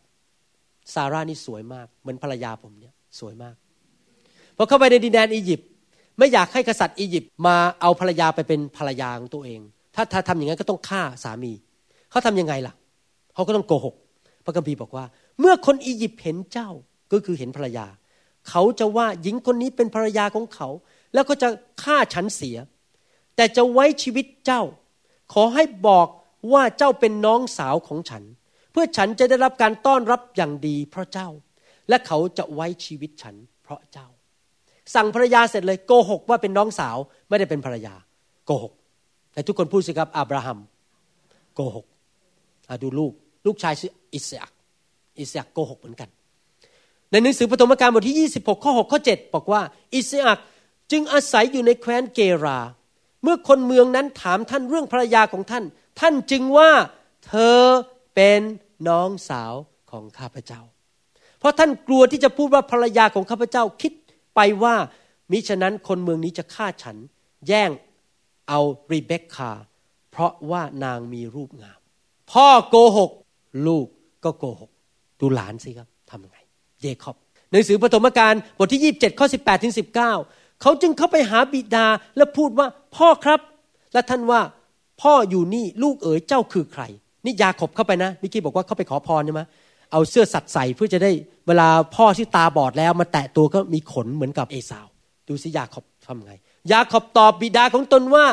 ซาร่านี่สวยมาก เหมือนภรรยาผมเนี่ย สวยมากพอเข้าไปในดินแดนอียิปต์ไม่อยากให้กษัตริย์อียิปต์มาเอาภรรยาไปเป็นภรรยาของตัวเอง ถ้าถ้าทำอย่างนั้นก็ต้องฆ่าสามี เขาทํำยังไงล่ะ เขาก็ต้องโกหก พระคัมภีร์บอกว่า เมื่อคนอียิปต์เห็นเจ้าก็คือเห็นภรรยา เขาจะว่าหญิงคนนี้เป็นภรรยาของเขา แล้วก็จะฆ่าฉันเสีย แต่จะไว้ชีวิตเจ้า ขอให้บอกว่าเจ้าเป็นน้องสาวของฉัน เพื่อฉันจะได้รับการต้อนรับอย่างดีเพราะเจ้า และเขาจะไว้ชีวิตฉันเพราะเจ้า สั่งภรรยาเสร็จเลยโกหกว่าเป็นน้องสาวไม่ได้เป็นภรรยาโกหกแต่ทุกคนพูดสิครับอับราฮัมโกหกดูลูกลูกชายชื่ออิสอักอิสอักโกหกเหมือนกัน ในหนังสือปฐมกาลบทที่ 26 ข้อ 6 ข้อ 7 บอกว่า อิสอักจึงอาศัยอยู่ในแคว้นเกรา เมื่อคนเมืองนั้นถามท่านเรื่องภรรยาของท่าน ท่านจึงว่าเธอเป็นน้องสาวของข้าพเจ้า เพราะท่านกลัวที่จะพูดว่าภรรยาของข้าพเจ้าคิดไปว่ามิฉะนั้นคนเมืองนี้จะฆ่าฉัน แย่งเอารีเบคคาเพราะว่านางมีรูปงาม พ่อโกหก ลูกก็โกหก ดูหลานสิครับทำยังไง เยคอบหนังสือปฐมกาลบทที่ 27 ข้อ 18ถึง19 เขาจึงเข้าไปหาบิดาและพูดว่าพ่อครับ และท่านว่าพ่ออยู่นี่ลูกเอ๋ยเจ้าคือใคร นี่ยาขบเข้าไปนะมิกี้บอกว่าเข้าไปขอพรใช่ไหม เอาเสื้อสัตว์ใส่เพื่อจะได้เวลาพ่อที่ตาบอดแล้วมาแตะตัวก็มีขนเหมือนกับเอสาว ดูสิยาขอบทำไง ยาขอบตอบบิดาของตนว่า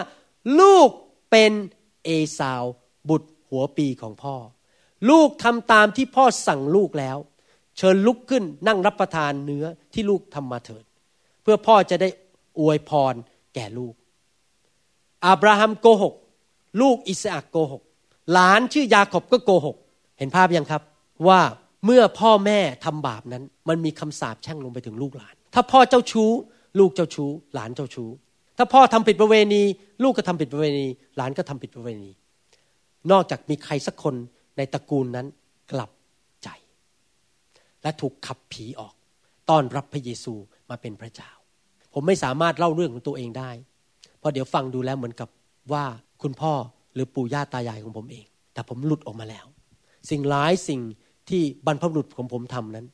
ลูกเป็นเอสาว บุตรหัวปีของพ่อ ลูกทำตามที่พ่อสั่งลูกแล้ว เชิญลุกขึ้นนั่งรับประทานเนื้อที่ลูกทำมาเถิด เพื่อพ่อจะได้อวยพรแก่ลูกอับราฮัมโกหก ลูกอิสอักโกหก หลานชื่อยาขอบก็โกหก เห็นภาพยังครับ ว่าเมื่อพ่อแม่ทำบาปนั้น มันมีคำสาปแช่งลงไปถึงลูกหลาน ถ้าพ่อเจ้าชู้ ลูกเจ้าชู้ หลานเจ้าชู้ ถ้าพ่อทำผิดประเวณี ลูกก็ทำผิดประเวณี หลานก็ทำผิดประเวณี นอกจากมีใครสักคนในตระกูลนั้นกลับใจ และถูกขับผีออกต้อนรับพระเยซูมาเป็นพระเจ้า ผมไม่สามารถเล่าเรื่องของตัวเองได้ เพราะเดี๋ยวฟังดูแล้วเหมือนกับว่าคุณพ่อหรือปู่ย่าตายายของผมเอง แต่ผมหลุดออกมาแล้ว สิ่งร้ายสิ่ง ที่บรรพบุรุษของผมทำนั้น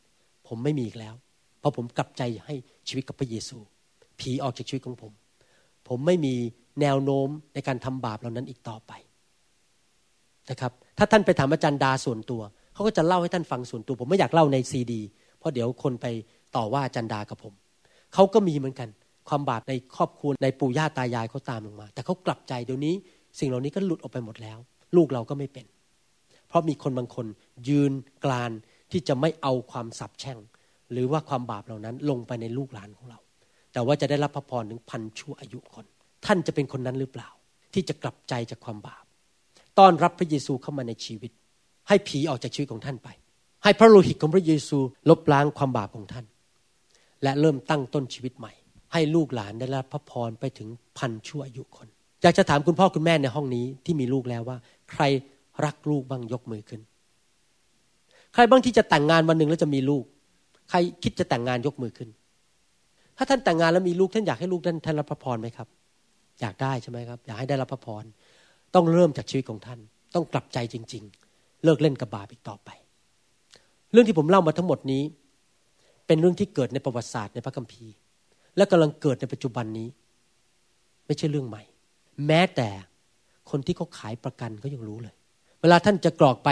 ผมไม่มีอีกแล้ว เพราะผมกลับใจให้ชีวิตกับพระเยซู ผีออกจากชีวิตของผม ผมไม่มีแนวโน้มในการทำบาปเหล่านั้นอีกต่อไปนะครับถ้าท่านไปถามอาจารย์ดาส่วนตัว เขาก็จะเล่าให้ท่านฟังส่วนตัว ผมไม่อยากเล่าในซีดี เพราะเดี๋ยวคนไปต่อว่าอาจารย์ดากับผม เขาก็มีเหมือนกัน ความบาปในครอบครัวในปู่ย่าตายายเขาตามลงมา แต่เขากลับใจเดี๋ยวนี้ สิ่งเหล่านี้ก็หลุดออกไปหมดแล้ว ลูกเราก็ไม่เป็น เพราะมีคนบางคน ยืนกลานที่จะไม่เอาความสับแช่ง หรือว่าความบาปเหล่านั้นลงไปในลูกหลานของเรา แต่ว่าจะได้รับพระพรถึงพันชั่วอายุคน ท่านจะเป็นคนนั้นหรือเปล่า ที่จะกลับใจจากความบาป ต้อนรับพระเยซูเข้ามาในชีวิต ให้ผีออกจากชีวิตของท่านไป ให้พระโลหิตของพระเยซูลบล้างความบาปของท่าน และเริ่มตั้งต้นชีวิตใหม่ ให้ลูกหลานได้รับพระพรไปถึงพันชั่วอายุคนอยากจะถามคุณพ่อคุณแม่ในห้องนี้ที่มีลูกแล้วว่า ใครรักลูกบ้างยกมือขึ้น ใครบ้างที่จะแต่งงานวันหนึ่งแล้วจะมีลูก ใครคิดจะแต่งงานยกมือขึ้น ถ้าท่านแต่งงานแล้วมีลูกท่านอยากให้ลูกท่านท่านรับพระพรไหมครับ อยากได้ใช่ไหมครับ อยากให้ได้รับพระพร ต้องเริ่มจากชีวิตของท่าน ต้องกลับใจจริง ๆ เลิกเล่นกับบาปอีกต่อไป เรื่องที่ผมเล่ามาทั้งหมดนี้ เป็นเรื่องที่เกิดในประวัติศาสตร์ในพระคัมภีร์ และกำลังเกิดในปัจจุบันนี้ ไม่ใช่เรื่องใหม่ แม้แต่คนที่เขาขายประกันเขายังรู้เลย เวลาท่านจะกรอกไป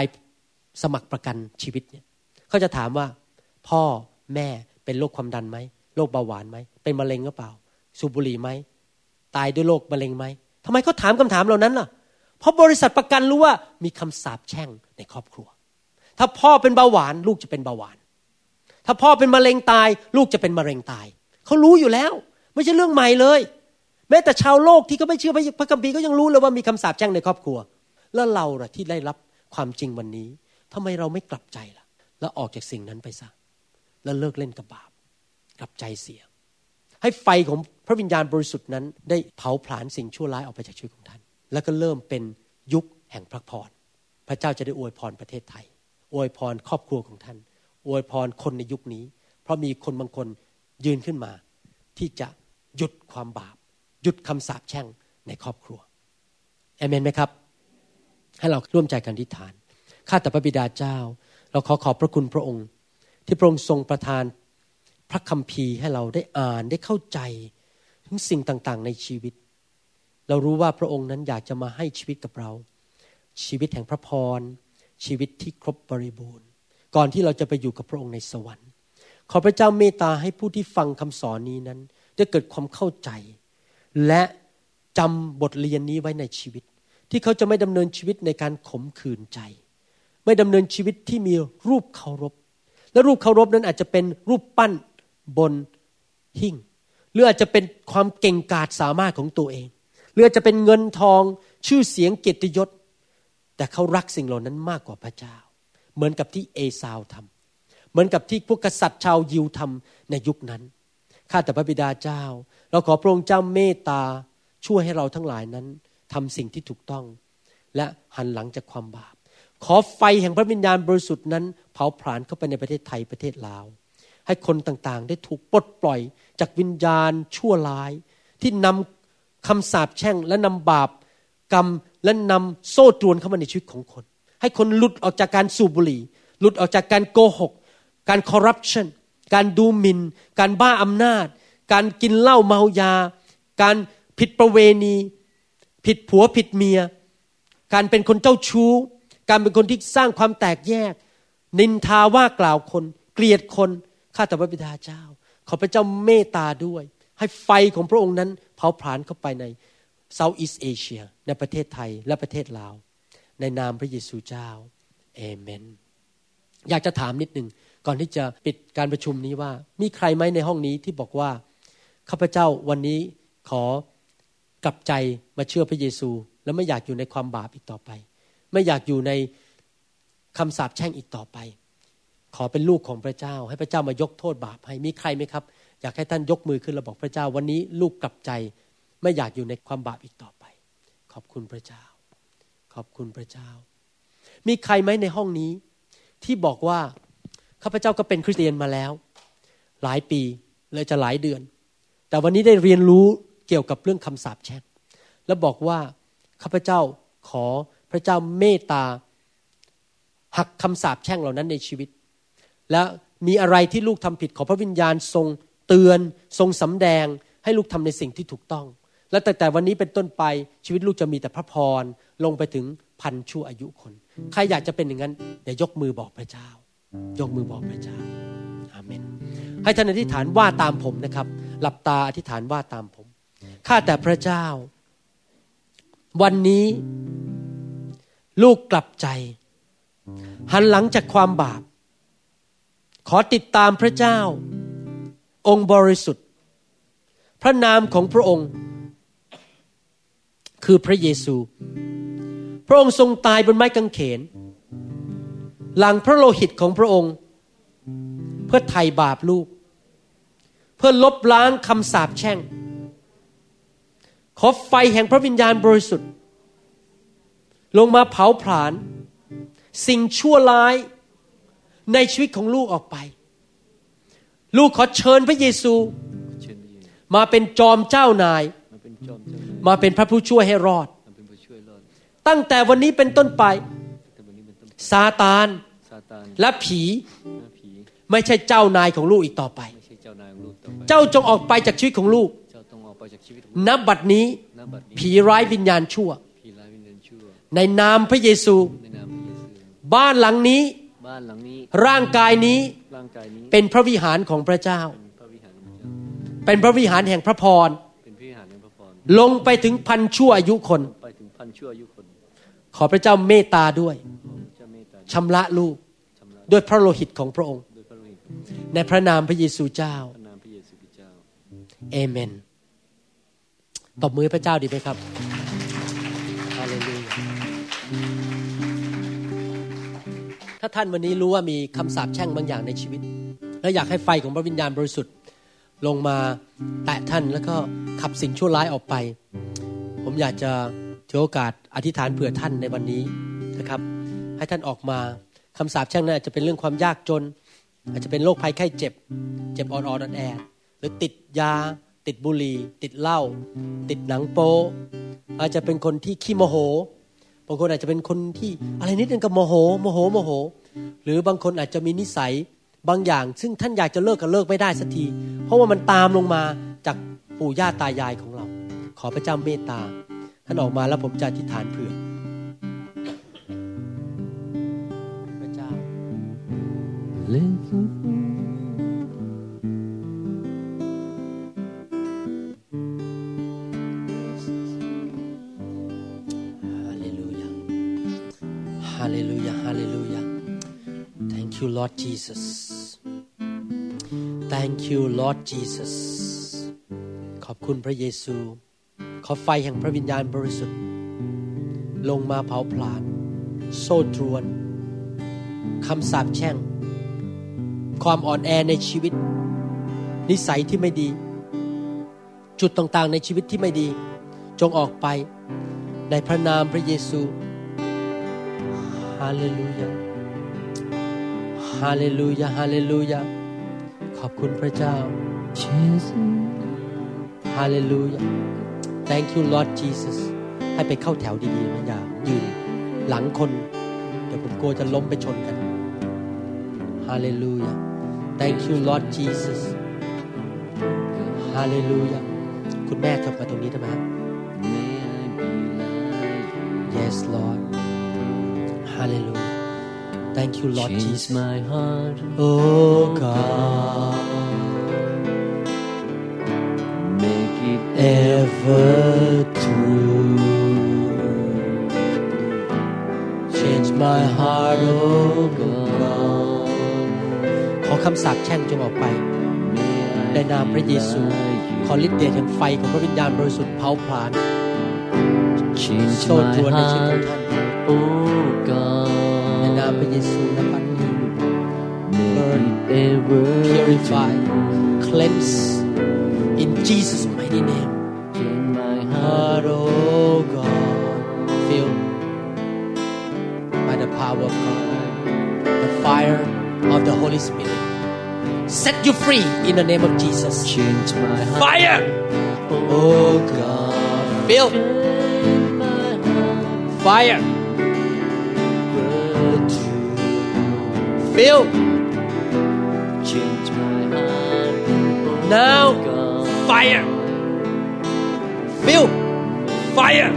สมัครประกันชีวิตเนี่ยเขาจะถามว่า พ่อแม่เป็นโรคความดันไหมโรคเบาหวานไหมเป็นมะเร็งหรือเปล่า สูบบุหรี่ไหมตายด้วยโรคมะเร็งไหมทำไมเขาถามคำถามเหล่านั้นล่ะ เพราะบริษัทประกันรู้ว่ามีคำสาปแช่งในครอบครัว ถ้าพ่อเป็นเบาหวานลูกจะเป็นเบาหวาน ถ้าพ่อเป็นมะเร็งตาย ลูกจะเป็นมะเร็งตาย เขารู้อยู่แล้ว ไม่ใช่เรื่องใหม่เลย แม้แต่ชาวโลกที่ก็ไม่เชื่อพระคัมภีร์ก็ยังรู้เลยว่ามีคำสาปแช่งในครอบครัว แล้วเราล่ะที่ได้รับความจริงวันนี้ ทำไมเราไม่กลับใจล่ะ แล้วออกจากสิ่งนั้นไปซะ แล้วเลิกเล่นกับบาป กลับใจเสีย ให้ไฟของพระวิญญาณบริสุทธิ์นั้น ได้เผาผลาญสิ่งชั่วร้ายออกไปจากชีวิตของท่าน แล้วก็เริ่มเป็นยุคแห่งพระพร พระเจ้าจะได้อวยพรประเทศไทย อวยพรครอบครัวของท่าน อวยพรคนในยุคนี้ เพราะมีคนบางคนยืนขึ้นมา ที่จะหยุดความบาป หยุดคำสาปแช่งในครอบครัวเอเมนไหมครับ ให้เราร่วมใจกันทิฏฐาน ข้าแต่พระบิดาเจ้า เราขอขอบพระคุณพระองค์ ที่พระองค์ทรงประทานพระคัมภีร์ให้เราได้อ่านได้เข้าใจถึงสิ่งต่างๆ ในชีวิต เรารู้ว่าพระองค์นั้นอยากจะมาให้ชีวิตกับเรา ชีวิตแห่งพระพร ชีวิตที่ครบบริบูรณ์ ก่อนที่เราจะไปอยู่กับพระองค์ในสวรรค์ ขอพระเจ้าเมตตาให้ผู้ที่ฟังคำสอนนี้นั้นได้เกิดความเข้าใจ และจำบทเรียนนี้ไว้ในชีวิต ที่เขาจะไม่ดำเนินชีวิตในการขมขื่นใจ ไม่ดำเนินชีวิตที่มีรูปเคารพ และรูปเคารพนั้นอาจจะเป็นรูปปั้นบนหิ่ง หรืออาจจะเป็นความเก่งกาจสามารถของตัวเอง หรืออาจจะเป็นเงินทองชื่อเสียงเกียรติยศ แต่เขารักสิ่งเหล่านั้นมากกว่าพระเจ้า เหมือนกับที่เอซาวทำเหมือนกับที่พวกกษัตริย์ชาวยิวทำในยุคนั้นข้าแต่พระบิดาเจ้า เราขอพระองค์เจ้าเมตตาช่วยให้เราทั้งหลายนั้นทำสิ่งที่ถูกต้อง และหันหลังจากความบาป ขอไฟแห่งพระวิญญาณบริสุทธิ์นั้น เผาผลาญเข้าไปในประเทศไทยประเทศลาว ให้คนต่างๆ ได้ถูกปลดปล่อยจากวิญญาณชั่วร้าย ที่นำคำสาปแช่งและนำบาปกรรมและนำโซ่ตรวนเข้ามาในชีวิตของคน ให้คนหลุดออกจากการสูบบุหรี่ หลุดออกจากการโกหก การคอร์รัปชันการดูหมิน่น การบ้าอำนาจ การกินเหล้าเมายา การผิดประเวณี ผิดผัวผิดเมีย การเป็นคนเจ้าชู้ การเป็นคนที่สร้างความแตกแยก นินทาว่ากล่าวคน เกลียดคนข้าแต่พระบิดาเจ้า ขอพระเจ้าเมตตาด้วย ให้ไฟของพระองค์นั้นเผาผลาญเข้าไปในเซาท์อีสเอเชียในประเทศไทยและประเทศลาว ในนามพระเยซูเจ้าเอเมน อยากจะถามนิดหนึ่งก่อนที่จะปิดการประชุมนี้ว่า มีใครไหมในห้องนี้ที่บอกว่าข้าพเจ้าวันนี้ขอกลับใจมาเชื่อพระเยซู แล้วไม่อยากอยู่ในความบาปอีกต่อไป ไม่อยากอยู่ในคำสาปแช่งอีกต่อไป ขอเป็นลูกของพระเจ้า ให้พระเจ้ามายกโทษบาปให้มีใครไหมครับ อยากให้ท่านยกมือขึ้นแล้วบอกพระเจ้าวันนี้ลูกกลับใจ ไม่อยากอยู่ในความบาปอีกต่อไป ขอบคุณพระเจ้า ขอบคุณพระเจ้า มีใครไหมในห้องนี้ ที่บอกว่าข้าพเจ้าก็เป็นคริสเตียนมาแล้ว หลายปีเลยจะหลายเดือน แต่วันนี้ได้เรียนรู้เกี่ยวกับเรื่องคำสาปแช่งแล้วบอกว่าข้าพเจ้าขอ พระเจ้าเมตตาหักคำสาปแช่งเหล่านั้นในชีวิต และมีอะไรที่ลูกทำผิดขอพระวิญญาณทรงเตือนทรงสำแดงให้ลูกทำในสิ่งที่ถูกต้อง และแต่แต่วันนี้เป็นต้นไปชีวิตลูกจะมีแต่พระพรลงไปถึงพันชั่วอายุคน ใครอยากจะเป็นอย่างนั้นอย่ายกมือบอกพระเจ้า ยกมือบอกพระเจ้าอาเมน ให้ท่านอธิษฐานว่าตามผมนะครับ หลับตาอธิษฐานว่าตามผมข้าแต่พระเจ้า วันนี้ ลูกกลับใจ หันหลังจากความบาป ขอติดตามพระเจ้า องค์บริสุทธิ์ พระนามของพระองค์ คือพระเยซู พระองค์ทรงตายบนไม้กางเขน หลังพระโลหิตของพระองค์ เพื่อไถ่บาปลูก เพื่อลบล้างคำสาปแช่ง ขอไฟแห่งพระวิญญาณบริสุทธิ์ ลงมาเผาผลาญสิ่งชั่วร้ายในชีวิตของลูกออกไป ลูกขอเชิญพระเยซูเชิญพระเยซูมาเป็นจอมเจ้านายมาเป็นจอมเจ้านาย มาเป็นพระผู้ช่วยให้รอดมาเป็นผู้ช่วยรอดตั้งแต่วันนี้เป็นต้นไปแต่วันนี้เป็นต้นไป ซาตานซาตานและผีหน้าผี ไม่ใช่เจ้านายของลูกอีกต่อไปไม่ใช่เจ้านายของลูกต่อไป เจ้าจงออกไปจากชีวิตของลูกเจ้าต้องออกไปจากชีวิตของนับบัดนี้น้ำบัดนี้ ผีร้ายวิญญาณชั่ว ในนามพระเยซูในนามพระเยซู บ้านหลังนี้บ้านหลังนี้ร่างกายนี้ ร่างกายนี้ เป็นพระวิหารของพระเจ้า เป็นพระวิหารของพระเจ้าเป็นพระวิหารแห่งพระพรเป็นพระวิหารแห่งพระพร ลงไปถึงพันชั่วอายุคนไปถึงพันชั่วอายุคน ขอพระเจ้าเมตตาด้วยขอพระเจ้าเมตตาชำระลูกชำระด้วยพระโลหิตของพระองค์ด้วยพระโลหิตในพระนามพระเยซูเจ้าพระนามพระเยซูคริสต์เจ้าเอเมน ตบมือให้พระเจ้าดีไหมครับ ถ้าท่านวันนี้รู้ว่ามีคำสาปแช่งบางอย่างในชีวิต และอยากให้ไฟของพระวิญญาณบริสุทธิ์ลงมาแตะท่านแล้วก็ขับสิ่งชั่วร้ายออกไป ผมอยากจะถือโอกาสอธิษฐานเผื่อท่านในวันนี้นะครับ ให้ท่านออกมาคำสาปแช่งนั้นอาจจะเป็นเรื่องความยากจน อาจจะเป็นโรคภัยไข้เจ็บ เจ็บอ่อนๆอแอดๆหรือติดยา ติดบุหรี่ ติดเหล้าติดหนังโป๊อาจจะเป็นคนที่ขี้โมโห บางคนอาจจะเป็นคนที่อะไรนิดนึงก็โมโหโมโหโมโห หรือบางคนอาจจะมีนิสัยบางอย่าง ซึ่งท่านอยากจะเลิกก็เลิกไม่ได้สักที เพราะว่ามันตามลงมาจากปู่ย่าตายายของเรา ขอพระเจ้าเมตตาท่านออกมาแล้วผมจะอธิษฐานเผื่อพระเจ้า you, Lord Jesus. Thank you, Lord Jesus. ขอบคุณพระเยซู ขอไฟแห่งพระวิญญาณบริสุทธิ์ ลงมาเผาผลาญโซ่ตรวนคำสาปแช่ง ความอ่อนแอในชีวิต นิสัยที่ไม่ดี จุดต่างๆในชีวิตที่ไม่ดี จงออกไปในพระนามพระเยซูฮาเลลูยา ฮาเลลูยาฮาเลลูยาขอบคุณพระเจ้า ฮาเลลูยา thank you Lord Jesus ให้ไปเข้าแถวดีๆนะอย่ายืนหลังคน เดี๋ยวผมกลัวจะล้มไปชนกัน ฮาเลลูยา thank you Lord Jesus ฮาเลลูยา คุณแม่เถิบมาตรงนี้ได้ไหมฮะ May I be like you. Yes, Lord. Hallelujah. Thank you, Lord Change Jesus. my heart, Oh God, make it ever true. Change my heart oh God ขอคำสาปแช่งจงออกไป May I ในนามพระเยซู ขอฤทธิ์เดชแห่งไฟของพระวิญญาณบริสุทธิ์เผาผลาญ change โซ่ตรวนใน my ชีวิตของ heart ท่าน Oh ใน นาม God พระเยซูและบัดนี้ Make it ever purify cleanse in Jesus mighty name Change my heart heart oh God filled by the power of God the fire of the Holy Spirit set you free in the name of Jesus Change my heart fire oh God fill Change my heart fire fill Change my heart. Now fire. Fill fire.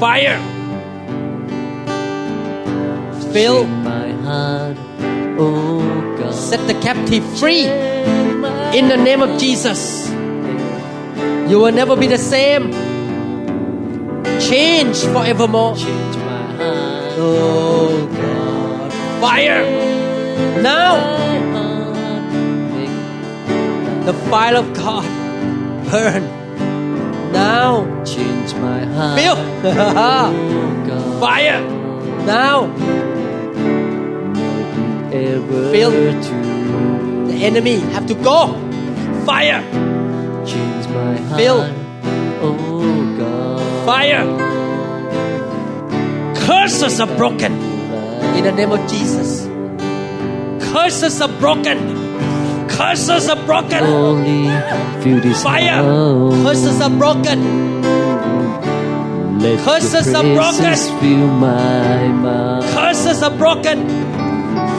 Fire. Fill my heart Oh God. Set the captive free. In the name of Jesus. You will never be the same. Change forevermore. Change my heart. Oh fire. Now the fire of God. Burn. Now. Change my heart. Oh fire. Now. Feel. the enemy have to go. Fire. Change my heart. Feel. Oh God. Fire. Curses are broken in the name of Jesus curses are broken curses are broken Only feel this fire love. curses are broken Let Curses your are broken. praises fill my mouth curses are broken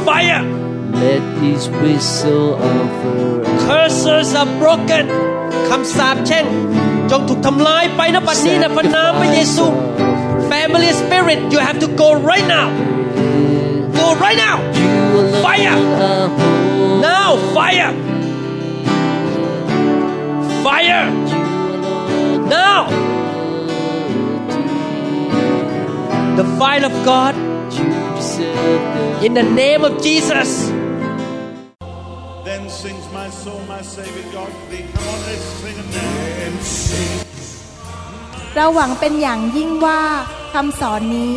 fire Let His whistle offer curses are broken คำสาปแช่งจงถูกทำลายไปนะบัดนี้นะพระนามพระเยซู family spirit you have to go right now go right now Fire. now fire fire now the fire of God in the name of Jesus Then sings my soul, my Savior God to thee. Come on, let's sing a name. Sing. เราหวังเป็นอย่างยิ่งว่าคำสอนนี้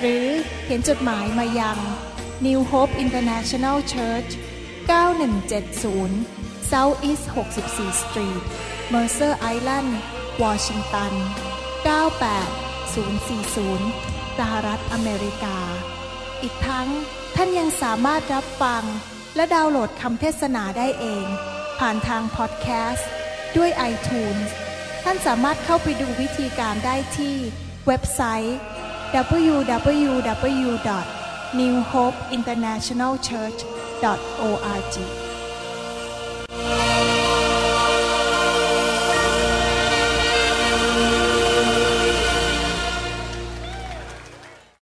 หรือเขียนจดหมายมายัง New Hope International Church 9170 South East 64 Street Mercer Island Washington 98040 สหรัฐอเมริกา อีกทั้งท่านยังสามารถรับฟัง และดาวน์โหลดคำเทศนาได้เอง ผ่านทางพอดแคสต์ด้วย iTunes ท่านสามารถเข้าไปดูวิธีการได้ที่เว็บไซต์ www.newhopeinternationalchurch.org